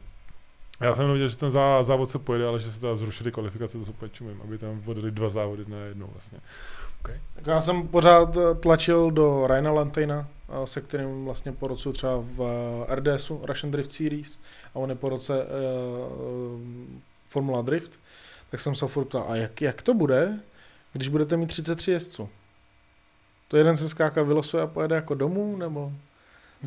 Já jsem jenom viděl, že ten zá, závod se pojede, ale že se teda zrušili kvalifikace, to se úplně čumím, aby tam vodili dva závody na jednou vlastně. Tak já jsem pořád eh, tlačil do Ryana Lantejna, eh, se kterým vlastně po roce třeba v eh, RDSu, Russian Drift Series, a on je po roce uh, Formula Drift, tak jsem se furt ptal, a jak, jak to bude, když budete mít 33 jezdců? To jeden se skáka vylosuje a pojede jako domů, nebo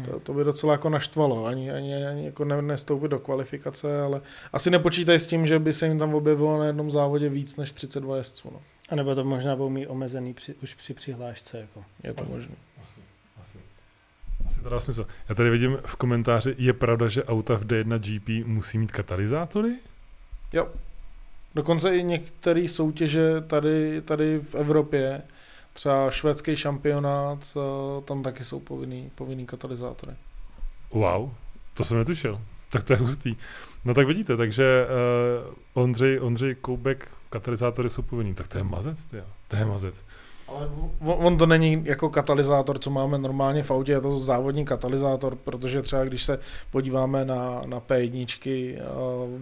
to, to by docela jako naštvalo, ani, ani, ani jako ne, nestoupit do kvalifikace, ale asi nepočítají s tím, že by se jim tam objevilo na jednom závodě víc než 32 jezdců. No. A nebo to možná budou mít omezený při, už při přihlášce. Jako. Je to Asi. možné. Asi, asi. Asi to dá smysl. Já tady vidím v komentáři, je pravda, že auta v D1 GP musí mít katalyzátory? Jo. Dokonce i některé soutěže tady, tady v Evropě, třeba švédský šampionát, eh, tam taky jsou povinný, povinný katalyzátory. Wow, to jsem netušil. Tak to je hustý. No tak vidíte, takže uh, Ondřej, Ondřej Koubek, katalyzátory jsou povinný. Tak to je mazec, tyjo. to je mazec. Ale on, to není jako katalyzátor, co máme normálně v autě, je to závodní katalyzátor, protože třeba když se podíváme na, na P1 uh,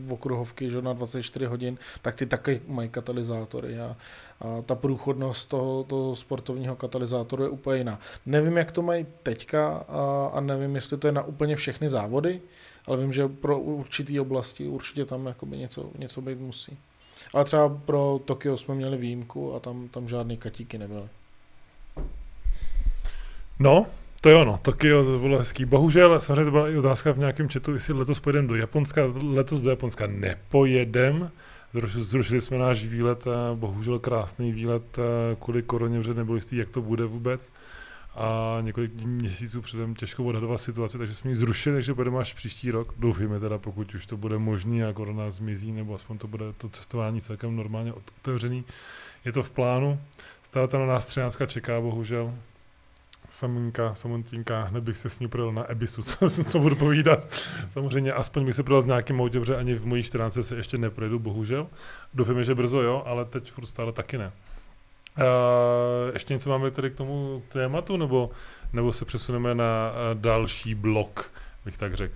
v okruhovky že, na 24 hodin, tak ty taky mají katalyzátory a, a ta průchodnost toho, toho sportovního katalyzátoru je úplně jiná. Nevím, jak to mají teďka a, a nevím, jestli to je na úplně všechny závody, ale vím, že pro určitý oblasti určitě tam něco, něco být musí. Ale třeba pro Tokio jsme měli výjimku a tam, tam žádný katíky nebyly. No, to jo, no, Tokio to bylo hezký. Bohužel, samozřejmě to byla i otázka v nějakém chatu, jestli letos pojedeme do Japonska. Letos do Japonska nepojedem. Zruš- Zrušili jsme náš výlet, bohužel krásný výlet a kvůli koroně, že nebylo jistý, jak to bude vůbec. A několik měsíců předem těžko odhadovat situaci, takže jsme ji zrušili, takže budeme až příští rok. Doufíme teda, pokud už to bude možný a korona zmizí, nebo aspoň to bude to cestování celkem normálně otevřený. Je to v plánu. Stále tam na nás 13 čeká, bohužel. Samonka, Samontínka, hned bych se s ní projel na Ebisu, co, co budu povídat. Samozřejmě aspoň bych se projel s nějakým autě, protože ani v mojí 14 se ještě neprojedu, bohužel. Doufám, že brzo jo, ale teď furt stále taky ne. Uh, ještě něco máme tady k tomu tématu, nebo, nebo se přesuneme na uh, další blok, bych tak řekl.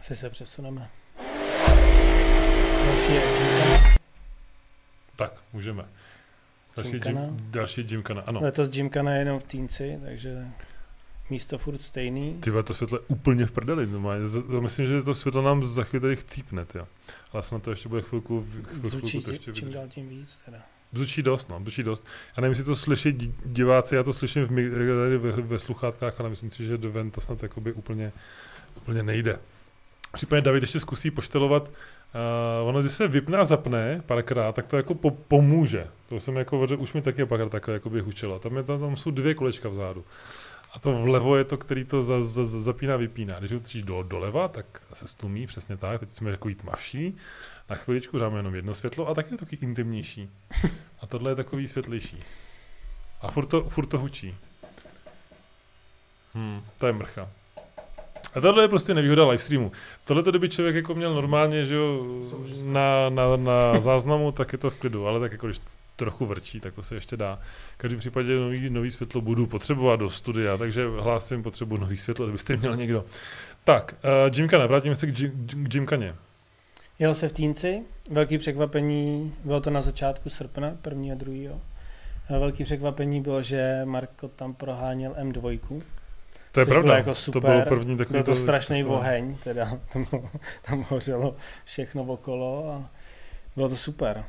Asi se přesuneme. Další je Tak, můžeme. Další, Gymkhana. gym, další gymkana, ano. Letos Gymkana je jenom v Týnci, takže místo furt stejný. Ty to světlo je úplně v prdeli, normálně. To Myslím, že to světlo nám za chvíli tady chcípne, tyjo. Ale snad to ještě bude chvilku, chvilku, chvilku to ti- ještě čím dál tím víc teda. Bzučí dost, no, bzučí dost. Já nevím, jestli to slyší di- diváci, já to slyším v, tady ve, ve sluchátkách, ale myslím si, že ven to snad jakoby úplně, úplně nejde. Případně David ještě zkusí poštelovat, uh, ono, když se vypne a zapne párkrát, tak to jako po, pomůže. To jsem jako, už mi taky párkrát takhle jakoby hučelo. Tam, je, tam, tam jsou dvě kolečka vzadu. A to vlevo je to, který to za, za, za, zapíná, vypíná. Když utočíš do, doleva, tak se stlumí, přesně tak. Teď jsme takový tmavší. Na chviličku dáme jenom jedno světlo a taky je taky intimnější. A tohle je takový světlejší. A furt to, furt to hučí. Hmm, to je mrcha. A tohle je prostě nevýhoda live streamu. Tohle to, kdyby člověk jako měl normálně, že jo, na, na, na, záznamu, tak je to v klidu, ale tak jako když trochu vrčí, tak to se ještě dá. V každém případě nový, nový světlo budu potřebovat do studia, takže hlásím potřebu nový světlo, kdybyste měl někdo. Tak, uh, Jimkane, vrátíme se k, Jim, k Jimkaně. Jel se v Týnci, velký překvapení, bylo to na začátku srpna, prvního a druhého. Velký překvapení bylo, že Marko tam proháněl M2. To je pravda, jako super. to bylo první takový... Byl to, to strašný to oheň, teda tam, tam hořelo všechno okolo a bylo to super.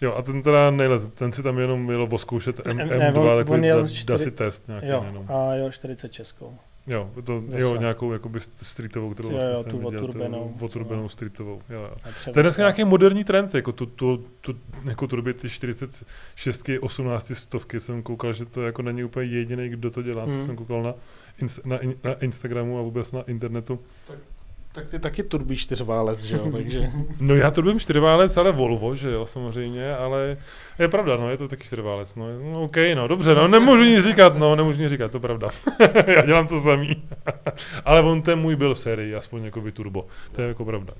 Jo, a ten teda nejlez, ten si tam jenom měl oskoušet M, M2, ne, on, takový on jel da, 4, DASI test nějaký jo, jenom. a jo, 40 českou. Jo, to, jo, nějakou jakoby streetovou, kterou jo, vlastně jo, tu viděl, oturbenou. oturbenou streetovou, jo, jo. To je dneska nějaký moderní trend, jako tu, tu, tu jako turbě ty 46, 18 stovky jsem koukal, že to jako není úplně jediný, kdo to dělá, hmm. co jsem koukal na, na, na Instagramu a vůbec na internetu. Tak tak ty taky turbí čtyřválec, že jo, takže... No já turbím čtyřválec, ale Volvo, že jo, samozřejmě, ale je pravda, no, je to taky čtyřválec, no, no OK, no, dobře, no, nemůžu nic říkat, no, nemůžu nic říkat, to je pravda. já dělám to samý. ale on ten můj byl v sérii, aspoň jako by turbo, to je jako pravda.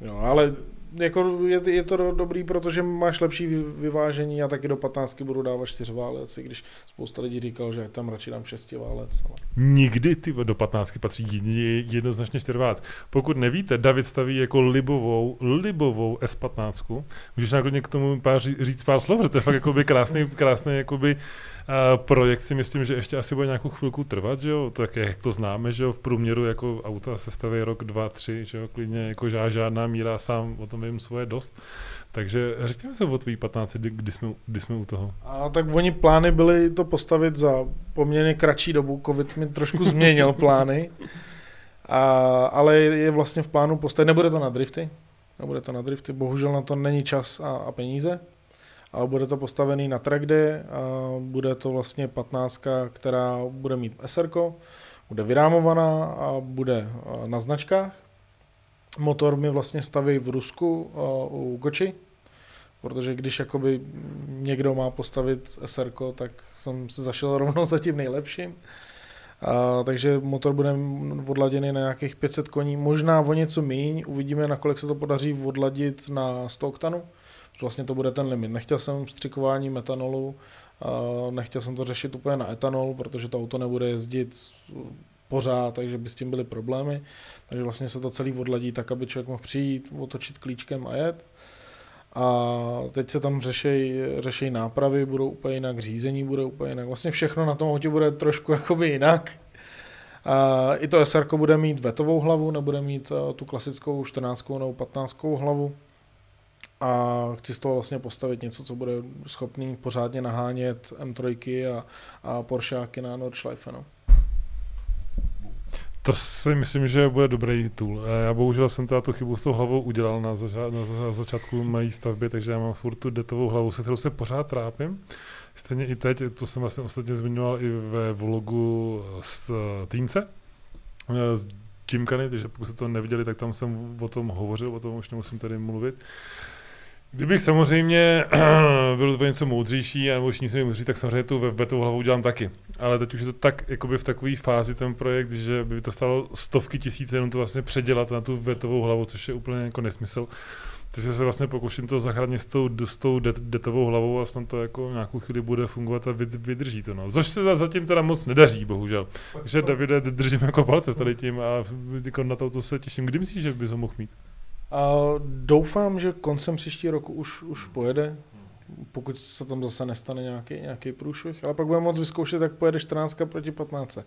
Jo, ale jako je, je to dobrý, protože máš lepší vyvážení a taky do 15 budu dávat čtyřválec, i když spousta lidí říkal, že tam radši dám šestiválec. Ale... Nikdy ty do 15 patří jednoznačně čtyřválec. Pokud nevíte, David staví jako libovou, libovou S15. Můžeš nakonec k tomu pár, říct pár slov, že to je fakt jakoby krásný, krásný jakoby projekt si myslím, že ještě asi bude nějakou chvilku trvat, že jo, tak jak to známe, že jo, v průměru jako auta se staví rok, dva, tři, že jo, klidně jako žádná míra, sám o tom vím svoje dost. Takže řekněme se o tvý 15, kdy jsme, kdy jsme u toho. A tak oni plány byly to postavit za poměrně kratší dobu, covid mi trošku změnil plány, a, ale je vlastně v plánu postavit, nebude to na drifty, nebude to na drifty, bohužel na to není čas a, a peníze, ale bude to postavený na trackday a bude to vlastně 15, která bude mít SR, bude vyrámovaná a bude na značkách. Motor mi vlastně staví v Rusku u Goči, protože když jakoby někdo má postavit SR, tak jsem se zašel rovnou za tím nejlepším. A, takže motor bude odladěný na nějakých 500 koní, možná o něco míň, uvidíme, nakolik se to podaří odladit na 100 oktanu vlastně to bude ten limit. Nechtěl jsem vstřikování metanolu, nechtěl jsem to řešit úplně na etanol, protože to auto nebude jezdit pořád, takže by s tím byly problémy. Takže vlastně se to celý odladí tak, aby člověk mohl přijít, otočit klíčkem a jet. A teď se tam řešejí řešej nápravy, budou úplně jinak, řízení bude úplně jinak. Vlastně všechno na tom autě bude trošku jakoby jinak. A I to SR bude mít vetovou hlavu, nebude mít tu klasickou 14 nebo 15 hlavu a chci z toho vlastně postavit něco, co bude schopný pořádně nahánět M3 a, a Porscheáky na Nordschleife. No. To si myslím, že bude dobrý tool. Já bohužel jsem teda tu chybu s tou hlavou udělal na, zača- na začátku mojí stavby, takže já mám furt tu detovou hlavu, se kterou se pořád trápím. Stejně i teď, to jsem vlastně ostatně zmiňoval i ve vlogu z Týnce, z Jimkany, takže pokud jste to neviděli, tak tam jsem o tom hovořil, o tom už nemusím tady mluvit. Kdybych samozřejmě byl to něco moudřejší a už nic moudří, tak samozřejmě tu webetovou hlavu dělám taky. Ale teď už je to tak jakoby v takové fázi ten projekt, že by to stalo stovky tisíc jenom to vlastně předělat na tu wetovou hlavu, což je úplně jako nesmysl. Takže se vlastně pokouším to zachránit s tou, s tou det, detovou hlavou a snad to jako nějakou chvíli bude fungovat a vydrží to. No. Což se zatím teda moc nedaří, bohužel. Takže Davide, držím jako palce tady tím a jako na to, to se těším. Kdy myslíš, že bys ho mohl mít? A doufám, že koncem příští roku už, už pojede, pokud se tam zase nestane nějaký, nějaký průšvih, ale pak budeme moc vyzkoušet, jak pojede 14 proti 15.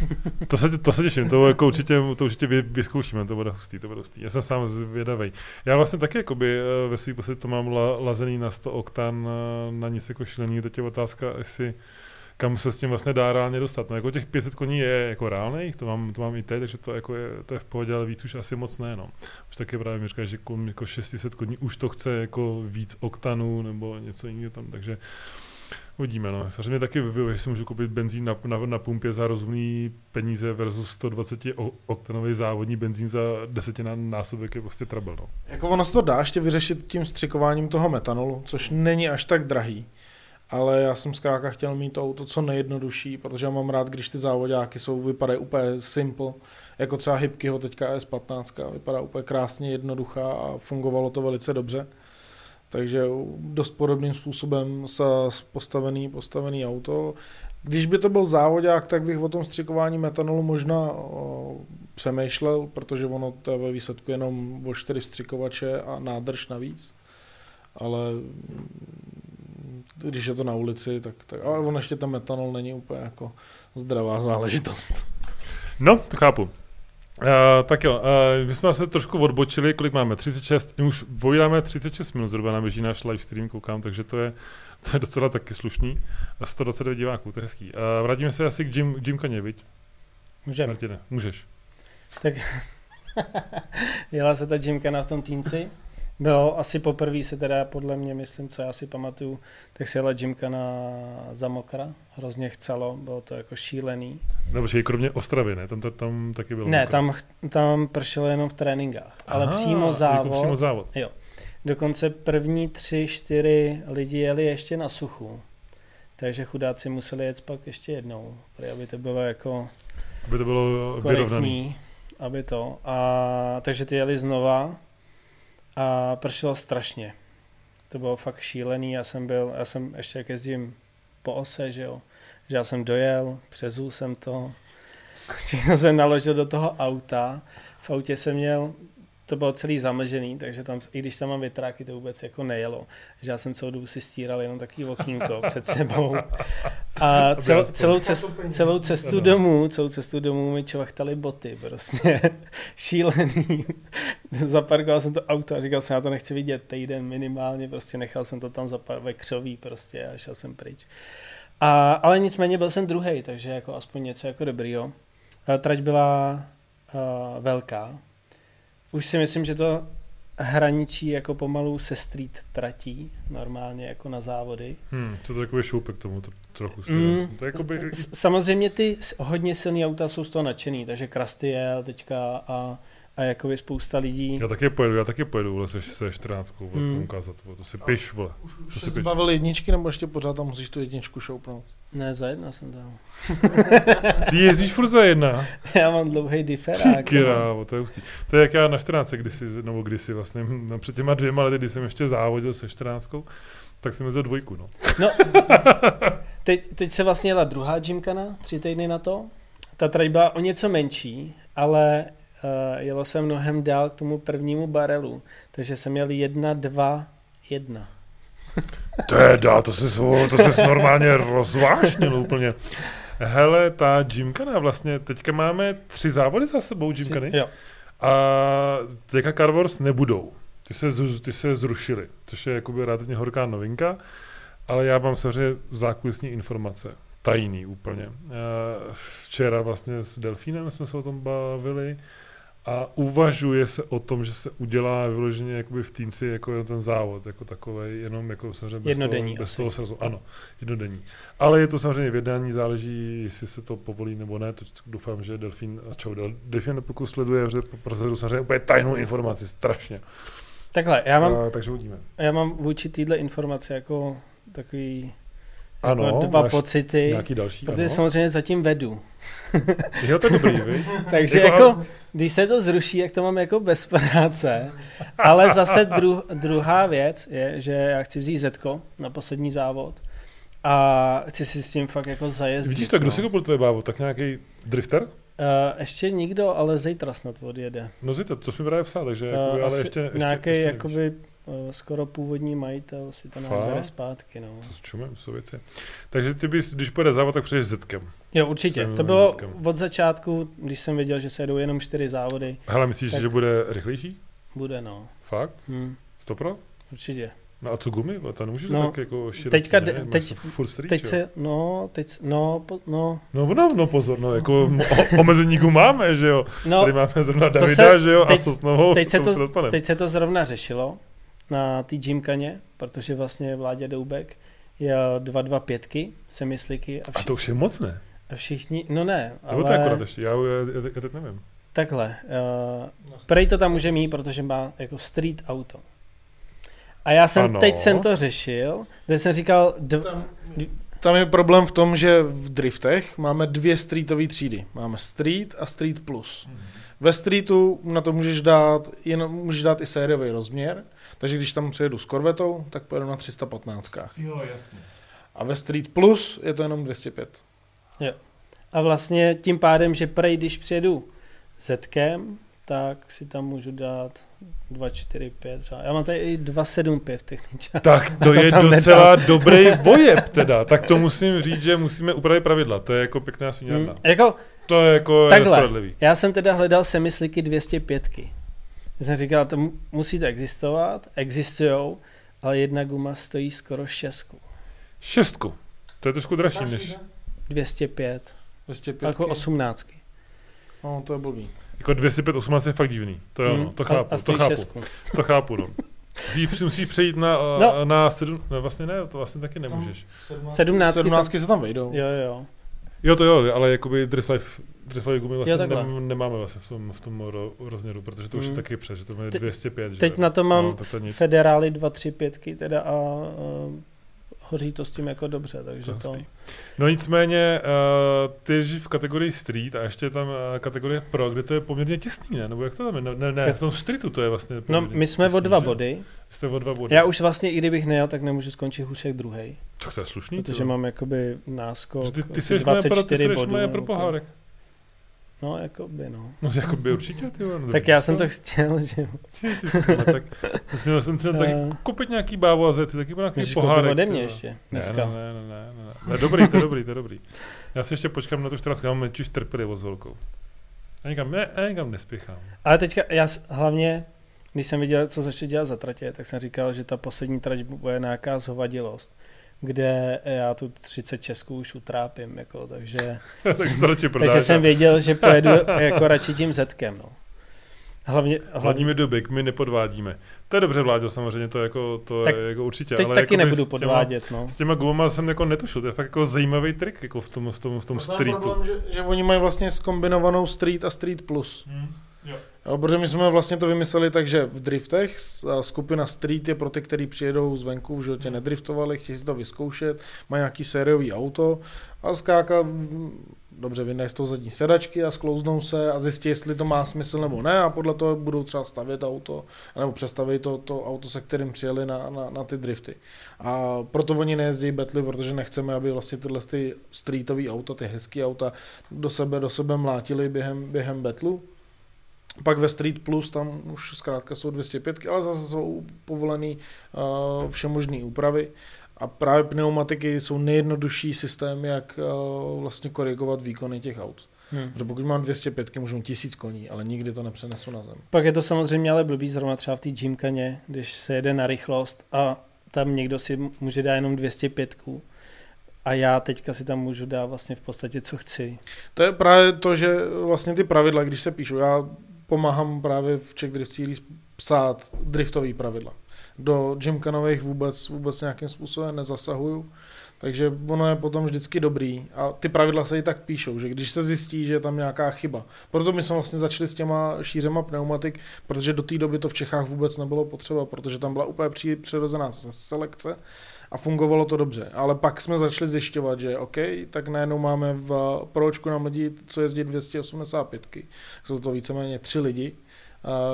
to, se, to se těším, to, jako určitě, to určitě vyzkoušíme, to bude hustý, to bude hustý. Já jsem sám zvědavý. Já vlastně taky jakoby, eh, ve svým podstatě to mám la, lazený na 100 oktan, na, eh, na nic jako šílený, teď je otázka, jestli kam se s tím vlastně dá reálně dostat. No jako těch 500 koní je jako reálných, to mám, to mám i teď, takže to, jako je, to je v pohodě, ale víc už asi moc ne. No. Už taky právě mi říká, že jako 600 koní už to chce jako víc oktanů nebo něco jiného tam, takže Uvidíme, no. Samozřejmě taky vyvěl, že si můžu koupit benzín na, na, na pumpě za rozumný peníze versus 120 oktanový závodní benzín za desetina násobek je prostě trouble, no. Jako ono se to dá ještě vyřešit tím střikováním toho metanolu, což není až tak drahý ale já jsem zkrátka chtěl mít to auto co nejjednodušší, protože já mám rád, když ty závodáky jsou, vypadají úplně simple, jako třeba Hybkyho teďka S15, vypadá úplně krásně jednoduchá a fungovalo to velice dobře. Takže dost podobným způsobem se postavený, postavený auto. Když by to byl závodák, tak bych o tom střikování metanolu možná o, přemýšlel, protože ono to je ve výsledku jenom o čtyři vstřikovače a nádrž navíc. Ale když je to na ulici, tak, tak ale on ještě ten metanol není úplně jako zdravá záležitost. No, to chápu. Uh, tak jo, uh, my jsme se trošku odbočili, kolik máme? 36, my už povídáme 36 minut, zhruba nám běží náš live stream, koukám, takže to je, to je docela taky slušný. A 129 diváků, to je hezký. Uh, vrátíme se asi k Jim, Jim Kaně, viď? Můžeme. Martine, můžeš. Tak jela se ta Jimkana v tom týnci. Bylo asi poprvé se teda podle mě, myslím, co já si pamatuju, tak se jela Jimkana za mokra, hrozně chcelo, bylo to jako šílený. No, protože kromě Ostravy, ne? Tam, tam, tam taky bylo Ne, tam, tam pršelo jenom v tréninkách, ale Aha, přímo závod, Jako přímo závod. dokonce první tři, čtyři lidi jeli ještě na suchu. Takže chudáci museli jet pak ještě jednou, aby to bylo jako Aby to bylo vyrovnaný. aby to. A, takže ty jeli znova a pršelo strašně. To bylo fakt šílený, já jsem byl, já jsem ještě jak jezdím po ose, že jo, že já jsem dojel, přezul jsem to, všechno jsem naložil do toho auta, v autě jsem měl, to bylo celý zamlžený, takže tam, i když tam mám větráky, to vůbec jako nejelo. Že já jsem celou dobu si stíral jenom takový okýnko před sebou. A cel, celou, cest, celou cestu domů, celou cestu domů mi čvachtali boty, prostě šílený. Zaparkoval jsem to auto a říkal jsem, já to nechci vidět týden minimálně, prostě nechal jsem to tam zapar- ve křoví prostě a šel jsem pryč. A, ale nicméně byl jsem druhý, takže jako aspoň něco jako dobrýho. A Trať byla uh, velká. Už si myslím, že to hraničí jako pomalu se street tratí, normálně jako na závody. Hmm, to je takový šoupek tomu tr- trochu. Mm. To je jako by, S- Samozřejmě ty hodně silný auta jsou z toho nadšený, takže Krasty jel teďka a, a jakoby spousta lidí. já taky pojedu, já taky pojedu, vole, se, se 14, vole, Hmm. to ukázat, vole, to si piš, vole. Už, už si se piš. zbavil jedničky, nebo ještě pořád tam musíš tu jedničku šoupnout? Ne, za jedna jsem dal. Ty jezdíš furt za jedna. Já mám dlouhý Ty diferák. no. krávo, to je hustý. To je jak já na 14, kdysi, nebo kdysi vlastně, no, před těma dvěma lety, kdy jsem ještě závodil se 14, tak jsem jezdil dvojku, no. No, teď, teď se vlastně jela druhá Gymkana, tři týdny na to. Ta trať byla o něco menší, ale jelo se mnohem dál k tomu prvnímu barelu. Takže jsem měl jedna, dva, jedna. Teda, to se, to se normálně rozvášnil úplně. Hele, ta Gymkana vlastně, teďka máme tři závody za sebou Gymkany Jo. a teďka Car Wars nebudou. Ty se, ty se zrušily, což je jakoby relativně horká novinka, ale já mám samozřejmě zákulisní informace, tajný úplně. Eh, Včera vlastně s Delfínem jsme se o tom bavili a uvažuje se o tom, že se udělá vyloženě jakoby v týnci jako ten závod, jako takový, jenom jako samozřejmě bez Jednodenní toho, bez toho srazu. Ano, jednodenní. Ale je to samozřejmě v jednání, záleží, jestli se to povolí nebo ne. To doufám, že Delfín, a čau, Del, Delfín pokud sleduje, že prozadu samozřejmě úplně tajnou informaci, strašně. Takhle, já mám, A, takže uvidíme. já mám vůči téhle informace jako takový Ano, jako dva máš pocity, Nějaký další, protože ano. samozřejmě zatím vedu. Jo, to je dobrý, vy? Takže Jako- jako, když se to zruší, jak to mám jako bez práce. Ale zase dru, druhá věc je, že já chci vzít Zetko na poslední závod a chci si s tím fakt jako zajezdit. Vidíš to, kdo no. si koupil tvoje bávo? Tak nějaký drifter? Uh, ještě nikdo, ale zítra snad odjede. No zítra, to jsme právě psal, takže Uh, jakoby, ale asi ještě, ještě, nějaký ještě nevíš. jakoby uh, skoro původní majitel si to nabere zpátky. No. To s čumem, jsou věci. Takže ty bys, když pojede závod, tak přijdeš s Zetkem. Jo, určitě. Jsem To bylo Zetkem. od začátku, když jsem věděl, že se jedou jenom čtyři závody. Hele, myslíš, Tak. že bude rychlejší? Bude, no. Fakt? Hm, Stopro? určitě. No a co gumy? To nemůžeš No, tak jako široký, teďka ne? Máš teď- furt street, Teď se, no, teď, no, po, no, No, no, no pozor, no, jako o, omezení gum máme, že jo? no, Tady máme zrovna Davida, se- že jo, teď- a Sosnovou, teď se to- teď se to zrovna řešilo na té Gymkaně, protože vlastně Vládě Doubek jel 225 semisliky a, A vši, to už je moc, ne? a všichni, no ne, Nebo to je akorát ale ještě, já, já, já teď nevím. takhle, uh, Prej to tam může mít, protože má jako street auto. A já jsem, Ano. teď jsem to řešil, teď jsem říkal, dv, Tam, tam je problém v tom, že v driftech máme dvě streetové třídy. Máme street a street plus. Ve streetu na to můžeš dát, jen, můžeš dát i sériový rozměr, takže když tam přijedu s korvetou, tak pojedu na 315. Jo, jasně. A ve street plus je to jenom 205. a vlastně tím pádem, že prej, když přijedu Zetkem, tak si tam můžu dát 2, 4, 5 třeba. Já mám tady i 2, 7, 5 techničák. Tak to, To je docela dobrý vojeb teda. Tak to musím říct, že musíme upravit pravidla. To je jako pěkná Hmm. sviňárna. Jako, To je jako Takhle. já jsem teda hledal semisliky 205. Já jsem říkal, to mu- musí to existovat, existujou, ale jedna guma stojí skoro šestku. Šestku. To je trošku dražší než... 205, 205. jako 18. No, to je blbý. Jako 205 18 je fakt divný. To jo, Hmm. no, to A- chápu, a to stojí chápu, šestku. to chápu, no. Musíš, musíš přejít na, No. no. na sedm, no vlastně ne, to vlastně taky nemůžeš. 17 17 se tam vejdou. Jo, jo. Jo, to jo, ale jakoby Drift Life, Drift Life gumy vlastně Jo, nem, nemáme vlastně v tom, v tom ro, rozměru, protože to už Hmm. je taky přes, že to je Te- 205. že Teď jo. na to mám no, to nic. Federály 2, 3, 5 teda a uh, hoří to s tím jako dobře, takže To to... No nicméně, uh, ty jsi v kategorii street a ještě je tam uh, kategorie pro, kde to je poměrně těsný, ne? Nebo jak to tam je? Ne, ne, ne v tom streetu to je vlastně No, my jsme o těsný, dva že? body. Jste o dva body. Já už vlastně, i kdybych nejel, tak nemůžu skončit hůř jak druhý, Tak to je slušný. protože ty, mám jakoby náskok Že ty, ty jsi moje pro, ty 24 jsi bodů. moje pro nebo pohárek. No, jakoby, no. No, jako by určitě, ty vole, no, Tak já jsem to chtěl, že no, tak jsem jsem si taky Eh. koupit nějaký bábu a zety, taky nějaký Můžeš pohárek. ode mě ještě Ne, dneska. ne, ne, ne, ne, ne, ne. Dobrý, to je dobrý, to je dobrý. Já si ještě počkám na to 14, mám menší trpělivost s holkou. Já nikam, ne, já nikam nespěchám. Ale teďka, já hlavně, když jsem viděl, co začali dělat za tratě, tak jsem říkal, že ta poslední trať bude nějaká zhovadilost, kde já tu 30 Česků už utrápím, jako, takže, Takže to radši prodáš. takže jsem věděl, že pojedu jako radši tím Zetkem, no. Hlavně, hlavně Hladíme do byk, my nepodvádíme. To je dobře, Vláďo, samozřejmě, to, je jako, to Tak je jako určitě. teď ale taky jakoby nebudu s těma- podvádět, no. S těma gumama jsem jako netušil, to je fakt jako zajímavý trik jako v tom, v tom, v tom No, streetu. problém, že, že oni mají vlastně skombinovanou street a street plus. Hmm. Jo. Jo, protože my jsme vlastně to vymysleli tak, že v driftech skupina street je pro ty, kteří přijedou zvenku, v životě nedriftovali, chtějí si to vyzkoušet, mají nějaký sériový auto a zkráka, mm, dobře, vydají z toho zadní sedačky a sklouznou se a zjistí, jestli to má smysl nebo ne a podle toho budou třeba stavět auto, nebo přestaví to, to auto, se kterým přijeli na, na, na ty drifty. A proto oni nejezdí betly, protože nechceme, aby vlastně tyhle ty streetové auta, ty hezké auta do sebe, do sebe mlátili během, během betlu. Pak ve Street Plus tam už zkrátka jsou 205, ale zase jsou povolený uh, všemožné úpravy. A právě pneumatiky jsou nejjednodušší systém, jak uh, vlastně korigovat výkony těch aut. Hm. Protože pokud mám 205, můžu mít 1000 koní, ale nikdy to nepřenesu na zem. Pak je to samozřejmě ale blbý, zrovna třeba v té Gymkaně, když se jede na rychlost a tam někdo si může dát jenom 205 a já teďka si tam můžu dát vlastně v podstatě co chci. To je právě to, že vlastně ty pravidla, když se píšou, já pomáhám právě v Czech Drift Series psát driftový pravidla. Do Gymkanových vůbec, vůbec nějakým způsobem nezasahuju, takže ono je potom vždycky dobrý a ty pravidla se i tak píšou, že když se zjistí, že je tam nějaká chyba. Proto my jsme vlastně začali s těma šířema pneumatik, protože do té doby to v Čechách vůbec nebylo potřeba, protože tam byla úplně při- přirozená selekce a fungovalo to dobře. Ale pak jsme začali zjišťovat, že OK, tak najednou máme v pročku nám lidi, co jezdí 285. Jsou to víceméně tři lidi,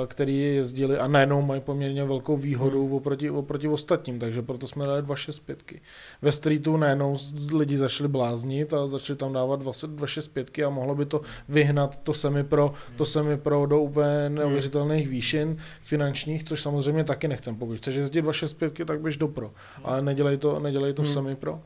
který jezdili a najednou mají poměrně velkou výhodu Hmm. oproti, oproti ostatním, takže proto jsme dali 265. Ve streetu najednou lidi začali bláznit a začali tam dávat 20 265 a mohlo by to vyhnat to semi pro, to semi pro do úplně neuvěřitelných výšin finančních, což samozřejmě taky nechcem. Pokud chceš jezdit 265, tak běž do pro, ale nedělej to, nedělej to Hmm. semi pro.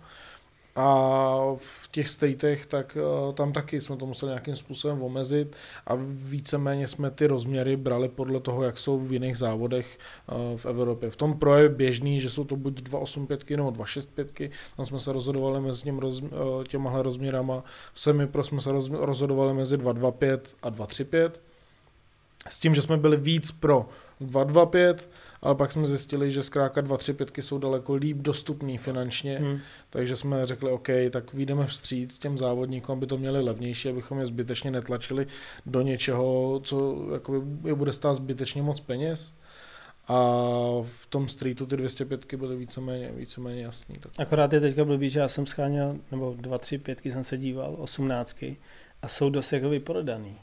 A v těch statech, tak uh, tam taky jsme to museli nějakým způsobem omezit a víceméně jsme ty rozměry brali podle toho, jak jsou v jiných závodech uh, v Evropě. V tom pro je běžný, že jsou to buď 285 nebo 265, tam jsme se rozhodovali mezi těm roz, uh, těmahle rozměrama. V semi pro jsme se roz, rozhodovali mezi 225 a 235. S tím, že jsme byli víc pro 225, ale pak jsme zjistili, že zkrátka 235 jsou daleko líp dostupný finančně, Hm. takže jsme řekli, OK, tak vyjdeme vstříc těm závodníkům, aby to měli levnější, abychom je zbytečně netlačili do něčeho, co jakoby, je bude stát zbytečně moc peněz. a v tom streetu ty 205 byly víceméně, víceméně jasný. Tak. Akorát je teďka blbý, že já jsem scháněl, nebo dva, tři pětky jsem se díval, osmnáctky a jsou dost jako vyprodaný.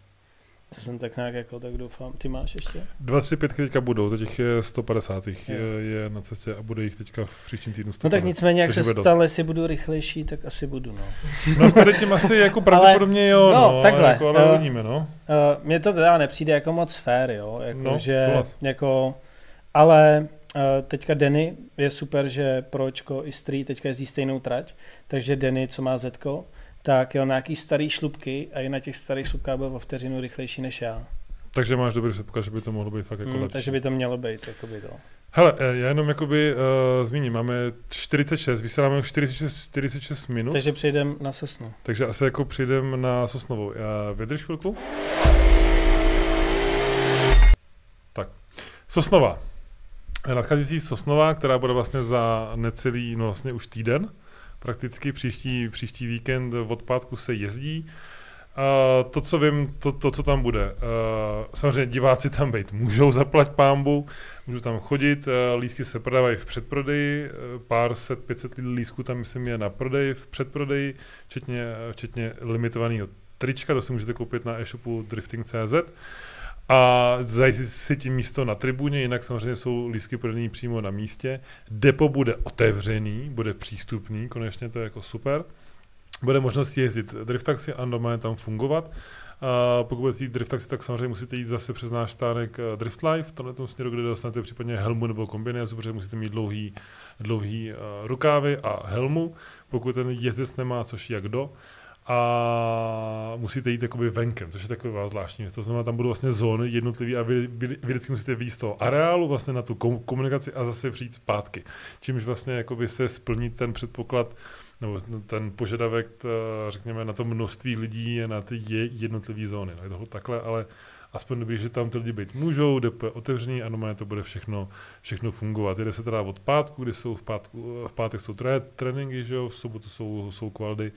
To jsem tak nějak jako, tak doufám. Ty máš ještě? 25 teďka budou, to těch je 150 je, je, na cestě a bude jich teďka v příštím týdnu 150. No tak nicméně, jak se stalo, jestli budu rychlejší, tak asi budu, no. No s tady tím asi jako pravděpodobně jo, ale, no, no takhle, jako, ale uh, uvidíme, no. Uh, mně to teda nepřijde jako moc fair, jo, jako, no, že, souhlas. jako, ale uh, teďka Denny je super, že Pročko i Street teďka jezdí stejnou trať, takže Denny, co má Zetko, tak jo, na nějaký starý šlubky a i na těch starých šlubkách byl o vteřinu rychlejší než já. Takže máš dobrý předpoklad, že by to mohlo být fakt jako mm, lepší. Takže by to mělo být, jako by to. Hele, eh, já jenom jakoby uh, zmíním, máme 46, vysíláme už 46, 46 minut. Takže přejdeme na Sosnu. Takže asi jako přijdeme na Sosnovou. Já vydrž chvilku. Tak, Sosnova. Nadcházející Sosnova, která bude vlastně za necelý, no vlastně už týden, prakticky příští, příští víkend od pátku se jezdí. Uh, to, co vím, to, to, co tam bude. Uh, samozřejmě diváci tam být můžou zaplať pámbu, můžou tam chodit, uh, lístky se prodávají v předprodeji, uh, pár set, 500 lístků tam myslím je na prodej, v předprodeji, včetně, včetně limitovaného trička, to si můžete koupit na e-shopu drifting.cz a zajistit si tím místo na tribuně, jinak samozřejmě jsou lístky prodaný přímo na místě. Depo bude otevřený, bude přístupný, konečně to je jako super. Bude možnost jezdit driftaxi a normálně tam fungovat. A pokud budete jít driftaxi, tak samozřejmě musíte jít zase přes náš stánek eh, Drift Life, v tomhle směru, kde dostanete případně helmu nebo kombinézu, protože musíte mít dlouhý, dlouhý uh, rukávy a helmu, pokud ten jezdec nemá, což jak do a musíte jít jakoby venkem, což je taková zvláštní To znamená, tam budou vlastně zóny jednotlivé a vy, vy, vždycky musíte výjít z toho areálu vlastně na tu komunikaci a zase přijít zpátky. Čímž vlastně jakoby se splní ten předpoklad, nebo ten požadavek, řekněme, na to množství lidí na ty jednotlivé zóny. No, je toho takhle, ale aspoň dobrý, že tam ty lidi být můžou, depo je otevřený a normálně to bude všechno, všechno fungovat. Jede se teda od pátku, kdy jsou v, pátku, v pátek jsou tré, tréninky, že jo, v sobotu jsou, jsou kvaldy,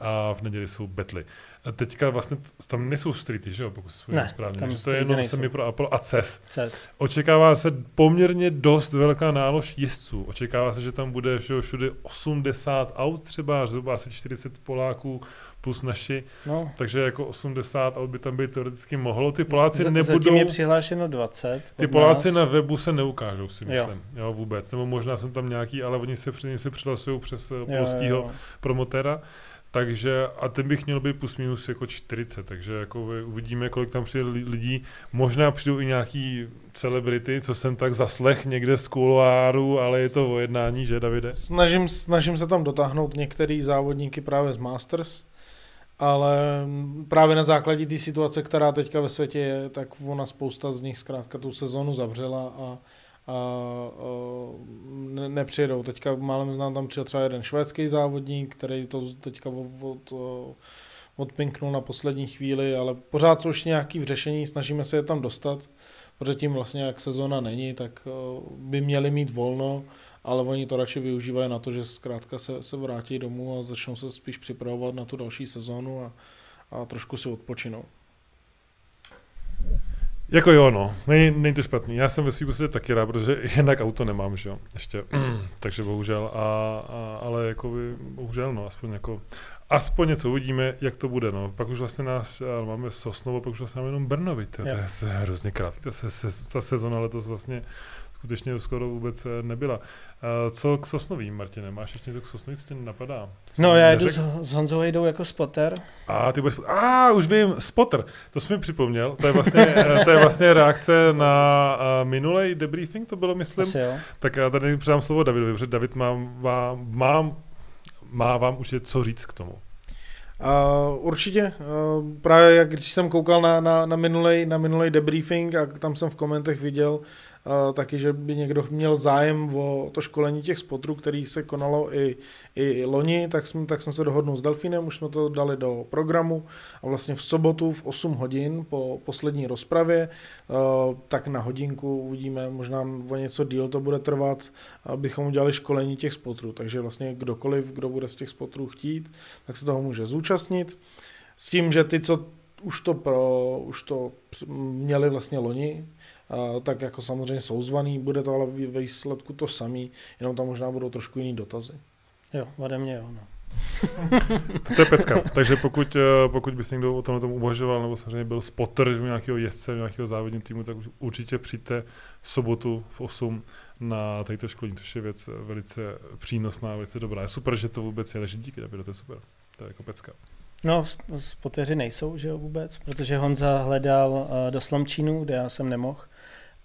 a v neděli jsou betly. A teďka vlastně tam nejsou streety, že jo, pokud se ne, správně. Tam že to je jenom semi pro Apple a CES. CES. Očekává se poměrně dost velká nálož jezdců. Očekává se, že tam bude že všude 80 aut třeba, zhruba asi 40 Poláků plus naši, no. takže jako 80 aut by tam být teoreticky mohlo. Ty Poláci Z, nebudou... Zatím je přihlášeno 20. Ty Poláci nás. na webu se neukážou, si myslím, jo. jo. vůbec. Nebo možná jsem tam nějaký, ale oni se, se přihlasují přes eh, polského promotéra. Takže a ten bych měl být plus minus jako 40, takže jako uvidíme, kolik tam přijde lidí. Možná přijdou i nějaký celebrity, co jsem tak zaslech někde z kuloáru, ale je to o jednání, že Davide? Snažím, snažím se tam dotáhnout některý závodníky právě z Masters, ale právě na základě té situace, která teďka ve světě je, tak ona spousta z nich zkrátka tu sezonu zavřela a a, ne, nepřijedou. Teďka málem znám tam přijel třeba jeden švédský závodník, který to teďka od, od, odpinknul na poslední chvíli, ale pořád jsou ještě nějaký v řešení, snažíme se je tam dostat, protože tím vlastně jak sezóna není, tak by měli mít volno, ale oni to radši využívají na to, že zkrátka se, se vrátí domů a začnou se spíš připravovat na tu další sezónu a, a trošku si odpočinou. Jako jo, no, není, není to špatný. Já jsem ve svým prostě taky rád, protože jinak auto nemám, že jo, ještě, takže bohužel, a, a, ale jako by, bohužel, no, aspoň jako, aspoň něco uvidíme, jak to bude, no. Pak už vlastně nás, máme Sosnovo, pak už vlastně máme jenom Brnovi, to, to je hrozně krátký, ta, se, se, ta sezona letos vlastně skutečně skoro vůbec eh, nebyla. Uh, co k Sosnovým, Martine? Máš ještě něco k Sosnovým, co tě napadá? Co no, já jdu s, s Honzou Hejdou jako spotter. A ty budeš... A, už vím, spotter. To jsi mi připomněl. To je vlastně, eh, to je vlastně reakce na minulý debriefing, to bylo, myslím. Asi jo. Tak já tady předám slovo Davidovi, protože David mám, vám, mám, má vám určitě co říct k tomu. Uh, určitě. Uh, právě jak když jsem koukal na, na, na minulý na minulej debriefing a tam jsem v komentech viděl, taky, že by někdo měl zájem o to školení těch spotrů, který se konalo i, i loni, tak, jsme, tak jsem se dohodnul s Delfínem, už jsme to dali do programu a vlastně v sobotu v 8 hodin po poslední rozpravě, tak na hodinku uvidíme, možná o něco díl to bude trvat, abychom udělali školení těch spotrů, takže vlastně kdokoliv, kdo bude z těch spotrů chtít, tak se toho může zúčastnit. S tím, že ty, co už to, pro, už to měli vlastně loni, tak jako samozřejmě jsou zvaný, bude to ale ve výsledku to samý, jenom tam možná budou trošku jiný dotazy. Jo, ode mě jo, no. to je pecka. Takže pokud, eh, pokud by se někdo o tomhle tomu uvažoval, nebo samozřejmě byl spotter nějakého jezdce, nějakého závodního týmu, tak určitě přijďte v sobotu v 8 na tato školení, což je věc velice přínosná, velice dobrá. Je super, že to vůbec je, takže díky, Davido, to je super. To je jako pecka. No, spoteři nejsou, že jo, vůbec, protože Honza hledal uh, do Slomčínu, kde já jsem nemohl.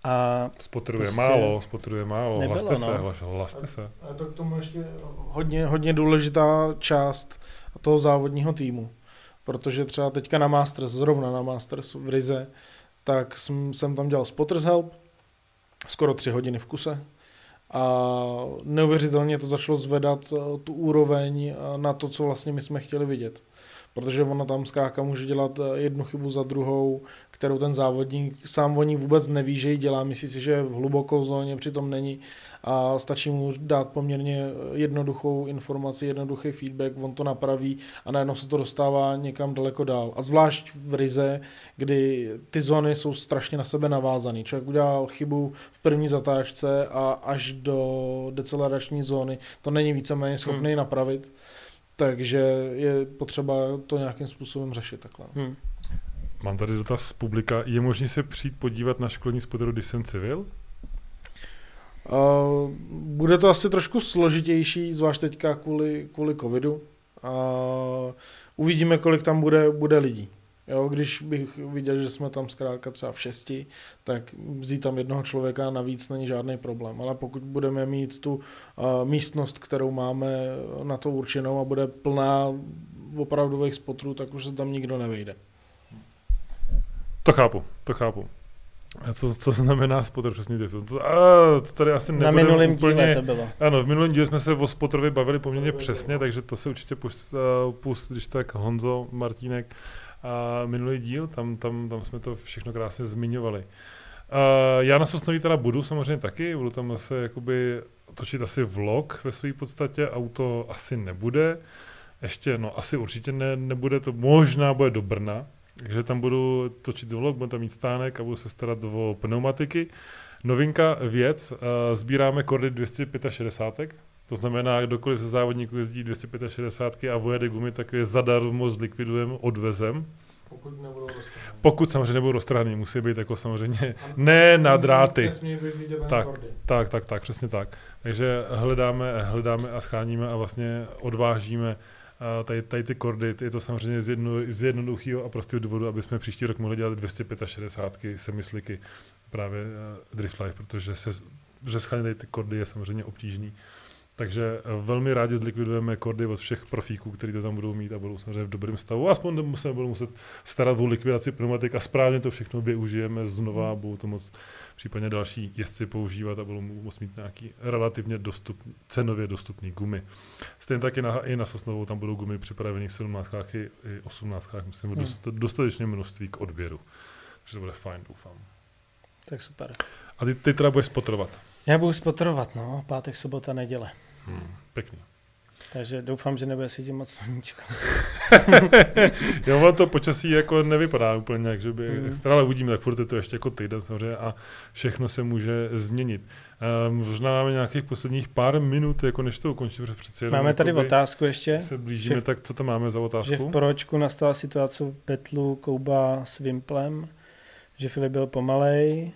A spotruje prostě málo, spotruje málo, nebylo, hlaste no. se, hlaste se. A, a to k tomu ještě hodně, hodně důležitá část toho závodního týmu, protože třeba teďka na Masters, zrovna na Masters v Rize, tak jsem, jsem tam dělal spotters help, skoro tři hodiny v kuse, a neuvěřitelně to začalo zvedat eh, tu úroveň eh, na to, co vlastně my jsme chtěli vidět. Protože ona tam skáka může dělat eh, jednu chybu za druhou, kterou ten závodník sám o ní vůbec neví, že ji dělá, myslí si, že je v hlubokou zóně, přitom není a stačí mu dát poměrně jednoduchou informaci, jednoduchý feedback, on to napraví a najednou se to dostává někam daleko dál. A zvlášť v Rize, kdy ty zóny jsou strašně na sebe navázané. Člověk udělal chybu v první zatáčce a až do decelerační zóny to není víceméně schopný hmm. napravit. Takže je potřeba to nějakým způsobem řešit takhle. Hmm. Mám tady dotaz z publika. Je možné se přijít podívat na školení spoteru, když jsem civil? Uh, bude to asi trošku složitější, zvlášť teďka kvůli, kvůli covidu. Uh, uvidíme, kolik tam bude, bude lidí. Jo, když bych viděl, že jsme tam zkrátka třeba v šesti, tak vzít tam jednoho člověka navíc není žádný problém. Ale pokud budeme mít tu uh, místnost, kterou máme na to určenou a bude plná opravdových spotrů, tak už se tam nikdo nevejde. To chápu, to chápu. A co, co znamená spotter přesně to, to, a, to tady asi nebude Na minulém úplně, díle to bylo. Ano, v minulém díle jsme se o spotterovi bavili poměrně přesně, takže to se určitě pust, uh, pust když tak Honzo, Martínek a minulý díl, tam, tam, tam jsme to všechno krásně zmiňovali. Uh, já na Sosnoví teda budu samozřejmě taky, budu tam zase jakoby točit asi vlog ve své podstatě, auto asi nebude, ještě, no asi určitě ne, nebude, to možná bude do Brna, takže tam budu točit vlog, budu tam mít stánek a budu se starat o pneumatiky. Novinka věc, uh, sbíráme kordy 265, to znamená, kdokoliv ze závodníků jezdí 265 a vojede gumy, tak je zadarmo zlikvidujeme, odvezem. Pokud nebudou roztrhaný. Pokud samozřejmě nebudou roztrhaný, musí být jako samozřejmě ne na dráty. Tak, tak, tak, tak, přesně tak. Takže hledáme, hledáme a scháníme a vlastně odvážíme tady, tady ty kordy, je to samozřejmě z, jedno, z jednoduchého a prostého důvodu, aby jsme příští rok mohli dělat 265 semisliky právě uh, Drift Life, protože se, že tady ty kordy je samozřejmě obtížný. Takže velmi rádi zlikvidujeme kordy od všech profíků, kteří to tam budou mít a budou samozřejmě v dobrém stavu. Aspoň se budou muset starat o likvidaci pneumatik a správně to všechno využijeme znova a budou to moc případně další jezdci používat a budou moct mít nějaký relativně dostup, cenově dostupný gumy. Stejně tak i na, i na Sosnovou tam budou gumy připravené v 17 i 18 myslím, hmm. dost, dostatečně množství k odběru. Takže to bude fajn, doufám. Tak super. A ty, ty teda budeš spotrovat? Já budu spotrovat, no, pátek, sobota, neděle. Hmm, pěkný. Takže doufám, že nebude svítit moc sluníčko. jo, to počasí jako nevypadá úplně nějak, že by mm. extra, ale uvidíme, tak furt je to ještě jako týden samozřejmě a všechno se může změnit. Um, možná máme nějakých posledních pár minut, jako než to ukončíme, přece Máme tady otázku ještě. Se blížíme, tak co tam máme za otázku? Že v poročku nastala situace v Betlu Kouba s Vimplem, že Filip byl pomalej,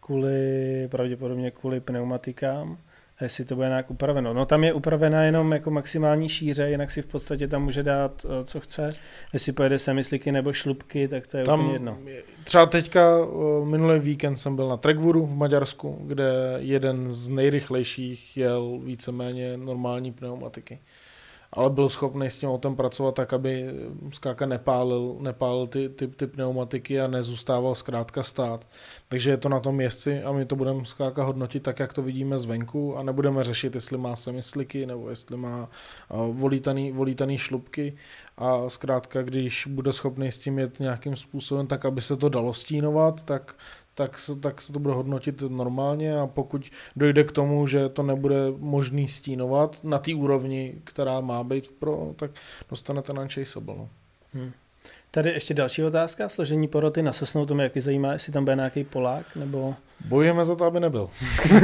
kvůli, pravděpodobně kvůli pneumatikám jestli to bude nějak upraveno. No tam je upravená jenom jako maximální šíře, jinak si v podstatě tam může dát, eh, co chce. Jestli pojede semisliky nebo šlubky, tak to je tam úplně jedno. Třeba teďka eh, minulý víkend jsem byl na Trekvuru v Maďarsku, kde jeden z nejrychlejších jel víceméně normální pneumatiky ale byl schopný s tím autem pracovat tak, aby zkrátka nepálil, nepálil ty, ty, ty pneumatiky a nezůstával zkrátka stát. Takže je to na tom jezdci a my to budeme zkrátka hodnotit tak, jak to vidíme zvenku a nebudeme řešit, jestli má semisliky nebo jestli má volítaný, volítaný šlubky a zkrátka, když bude schopný s tím jet nějakým způsobem tak, aby se to dalo stínovat, tak tak se, tak se to bude hodnotit normálně a pokud dojde k tomu, že to nebude možný stínovat na té úrovni, která má být v pro, tak dostanete na chaseable. No. Hmm. Tady ještě další otázka, složení poroty na Sosnou, to mě jaký zajímá, jestli tam bude nějaký Polák, nebo... Bojujeme za to, aby nebyl.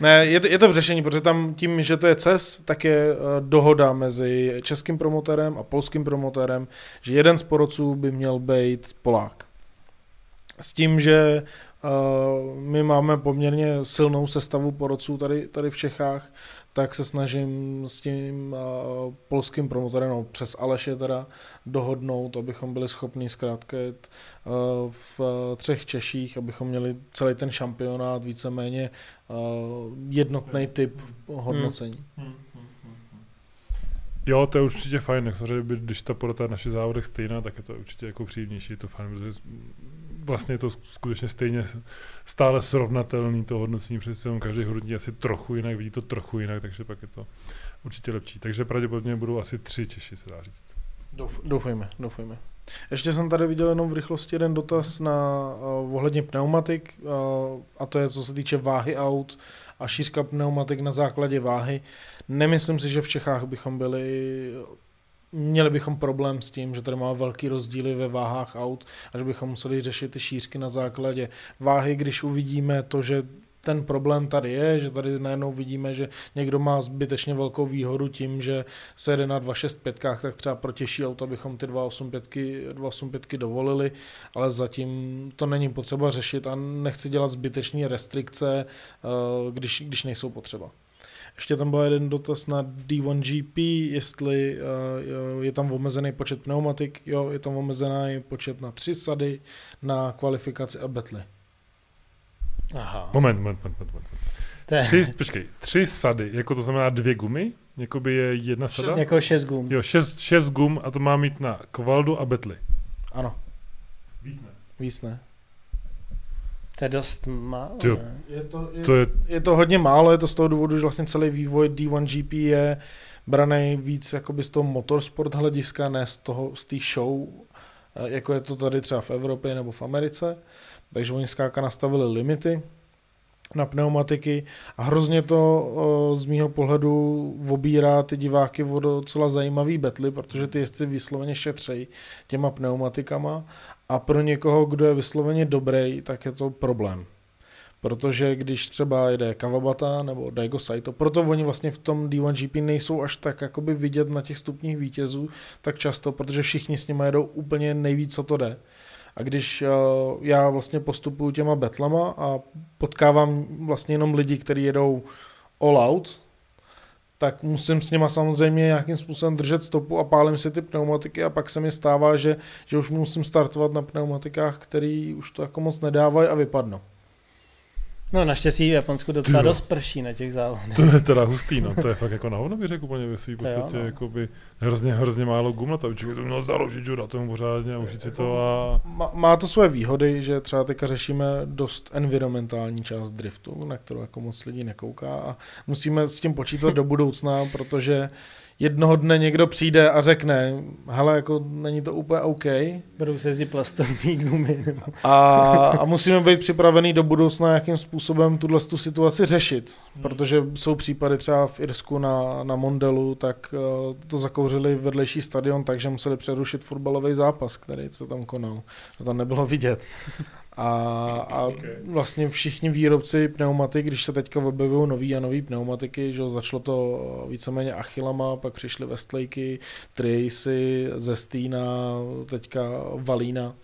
ne, je to, je to v řešení, protože tam tím, že to je CES, tak je uh, dohoda mezi českým promotérem a polským promotérem, že jeden z porodců by měl být Polák. S tím, že uh, my máme poměrně silnou sestavu porodců tady, tady v Čechách, tak se snažím s tím uh, polským promotorem, no, přes Aleše teda, dohodnout, abychom byli schopni zkrátka jet uh, v uh, třech Češích, abychom měli celý ten šampionát víceméně uh, jednotný typ hodnocení. Hmm. Jo, to je určitě fajn, samozřejmě, když ta porota naše závodech stejná, tak je to určitě jako příjemnější, je to fajn, protože vlastně je to skutečně stejně stále srovnatelný to hodnocení, přes každý hodnotí asi trochu jinak, vidí to trochu jinak, takže pak je to určitě lepší. Takže pravděpodobně budou asi tři Češi, se dá říct. Douf, doufejme, doufejme. Ještě jsem tady viděl jenom v rychlosti jeden dotaz na uh, ohledně pneumatik, uh, a to je co se týče váhy aut a šířka pneumatik na základě váhy. Nemyslím si, že v Čechách bychom byli měli bychom problém s tím, že tady máme velký rozdíly ve váhách aut a že bychom museli řešit ty šířky na základě váhy, když uvidíme to, že ten problém tady je, že tady najednou vidíme, že někdo má zbytečně velkou výhodu tím, že se jede na 265, tak třeba protěžší auto, abychom ty 285, 285 dovolili, ale zatím to není potřeba řešit a nechci dělat zbytečné restrikce, eh, když, když nejsou potřeba. Ještě tam byl jeden dotaz na D1GP, jestli uh, je tam omezený počet pneumatik. Jo, je tam omezený počet na tři sady, na kvalifikaci a betly. Aha. Moment, moment, moment, moment. Tři, počkej, tři sady, jako to znamená dvě gumy? Jakoby je jedna sada? Šest, jako šest gum. Jo, šest, šest gum a to má mít na kvaldu a betly. Ano. Víc ne. Víc ne. To je dost málo. Je to, je, to je... je to hodně málo, je to z toho důvodu, že vlastně celý vývoj D1GP je braný víc jakoby z toho motorsport hlediska, ne z toho, z té show, eh, jako je to tady třeba v Evropě nebo v Americe. Takže oni zkrátka nastavili limity na pneumatiky a hrozně to z mýho pohledu obírá ty diváky o docela zajímavý betly, protože ty jezdci vysloveně šetřejí těma pneumatikama a pro někoho, kdo je vysloveně dobrý, tak je to problém. Protože když třeba jede Kawabata nebo Daigo Saito, proto oni vlastně v tom D1GP nejsou až tak jakoby vidět na těch stupních vítězů tak často, protože všichni s nimi jedou úplně nejvíc, co to jde. A když uh, já vlastně postupuju těma betlama a potkávám vlastně jenom lidi, kteří jedou all out, tak musím s nima samozřejmě nějakým způsobem držet stopu a pálím si ty pneumatiky a pak se mi stává, že, že už musím startovat na pneumatikách, který už to jako moc nedávají a vypadnou. No naštěstí v Japonsku docela dost prší na těch závodech. To je teda hustý, no. To je fakt jako na hovno, bych řekl úplně ve svým podstatě, no. jakoby hrozně, hrozně málo gum na to. To měl založit, že tomu pořádně a užít si to a... Má, má, to svoje výhody, že třeba teďka řešíme dost environmentální část driftu, na kterou jako moc lidí nekouká a musíme s tím počítat do budoucna, protože jednoho dne někdo přijde a řekne, hele, jako není to úplně OK. Budou se jezdit plastový gumy. Nebo... A, a musíme být připravený do budoucna jakým způsobem tuhle tu situaci řešit, hmm. protože jsou případy třeba v Irsku na, na Mondelu, tak uh, to zakouřili vedlejší stadion, takže museli přerušit fotbalový zápas, který se tam konal. To tam nebylo vidět. A, a vlastně všichni výrobci pneumatik, když se teďka objevují nový a nový pneumatiky, že začalo to víceméně Achillama, pak přišly Westlakey, Tracy, Zestina, teďka Valína,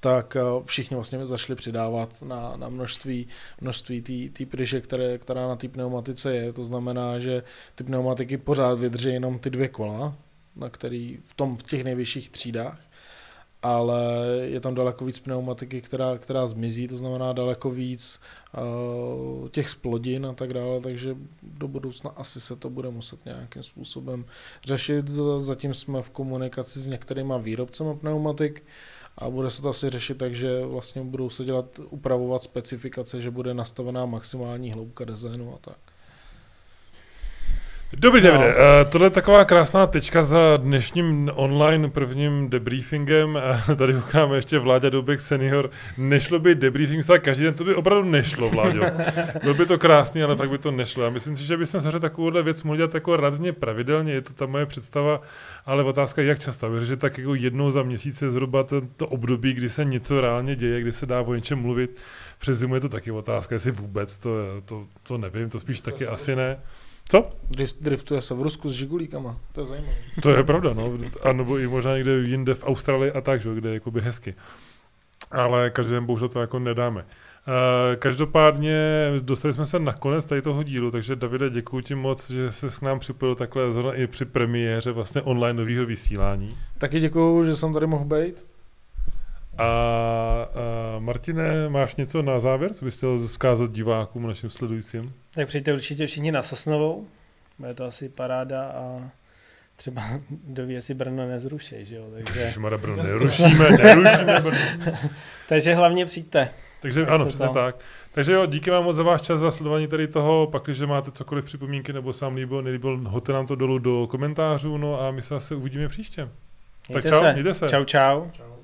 tak eh, všichni vlastně začali přidávat na, na množství, množství té pryže, které, která na té pneumatice je. To znamená, že ty pneumatiky pořád vydrží jenom ty dvě kola, na který v, tom, v těch nejvyšších třídách ale je tam daleko víc pneumatiky, která, která zmizí, to znamená daleko víc uh, těch splodin a tak dále, takže do budoucna asi se to bude muset nějakým způsobem řešit. Zatím jsme v komunikaci s některýma výrobcemi pneumatik a bude se to asi řešit tak, že vlastně budou se dělat, upravovat specifikace, že bude nastavená maximální hloubka dezénu a tak. Dobrý, No. Davide, uh, tohle je taková krásná tečka za dnešním online prvním debriefingem. A tady ukáme ještě Vláďa Dubek senior. Nešlo by debriefing stát každý den, to by opravdu nešlo, Vláďo. Byl by to krásný, ale fakt by to nešlo. Já myslím si, že bychom se takovouhle věc mohli dělat jako radně pravidelně, je to ta moje představa, ale otázka je, jak často. Věřím, že tak jako jednou za měsíc je zhruba to, to období, kdy se něco reálně děje, kdy se dá o něčem mluvit. Přes zimu je to taky otázka, jestli vůbec, to, to, to nevím, to spíš taky asi ne. Co? Drift- Driftuje se v Rusku s žigulíkama. To je zajímavé. To je pravda, no. A nebo i možná někde jinde v Austrálii a tak, že? kde je jakoby hezky. Ale každý den bohužel to jako nedáme. Uh, každopádně dostali jsme se na konec tady toho dílu, takže Davide, děkuji ti moc, že jsi k nám připojil takhle zrovna i při premiéře vlastně online nového vysílání. Taky děkuju, že jsem tady mohl být. A, a Martine, máš něco na závěr, co bys chtěl zkázat divákům, našim sledujícím? Tak přijďte určitě všichni na Sosnovou, bude to asi paráda a třeba doví, si Brno nezruší, že jo, takže, Ježišmarja, Brno, nerušíme, nerušíme Brno. takže hlavně přijďte. Takže Tak ano, to přesně tam. tak. Takže jo, díky vám moc za váš čas, za sledování tady toho. Pak, když máte cokoliv připomínky nebo se vám líbilo, nelíbilo, hoďte nám to dolů do komentářů, no a my se zase uvidíme příště. Mějte čau, se. mějte se. Čau, čau. Čau.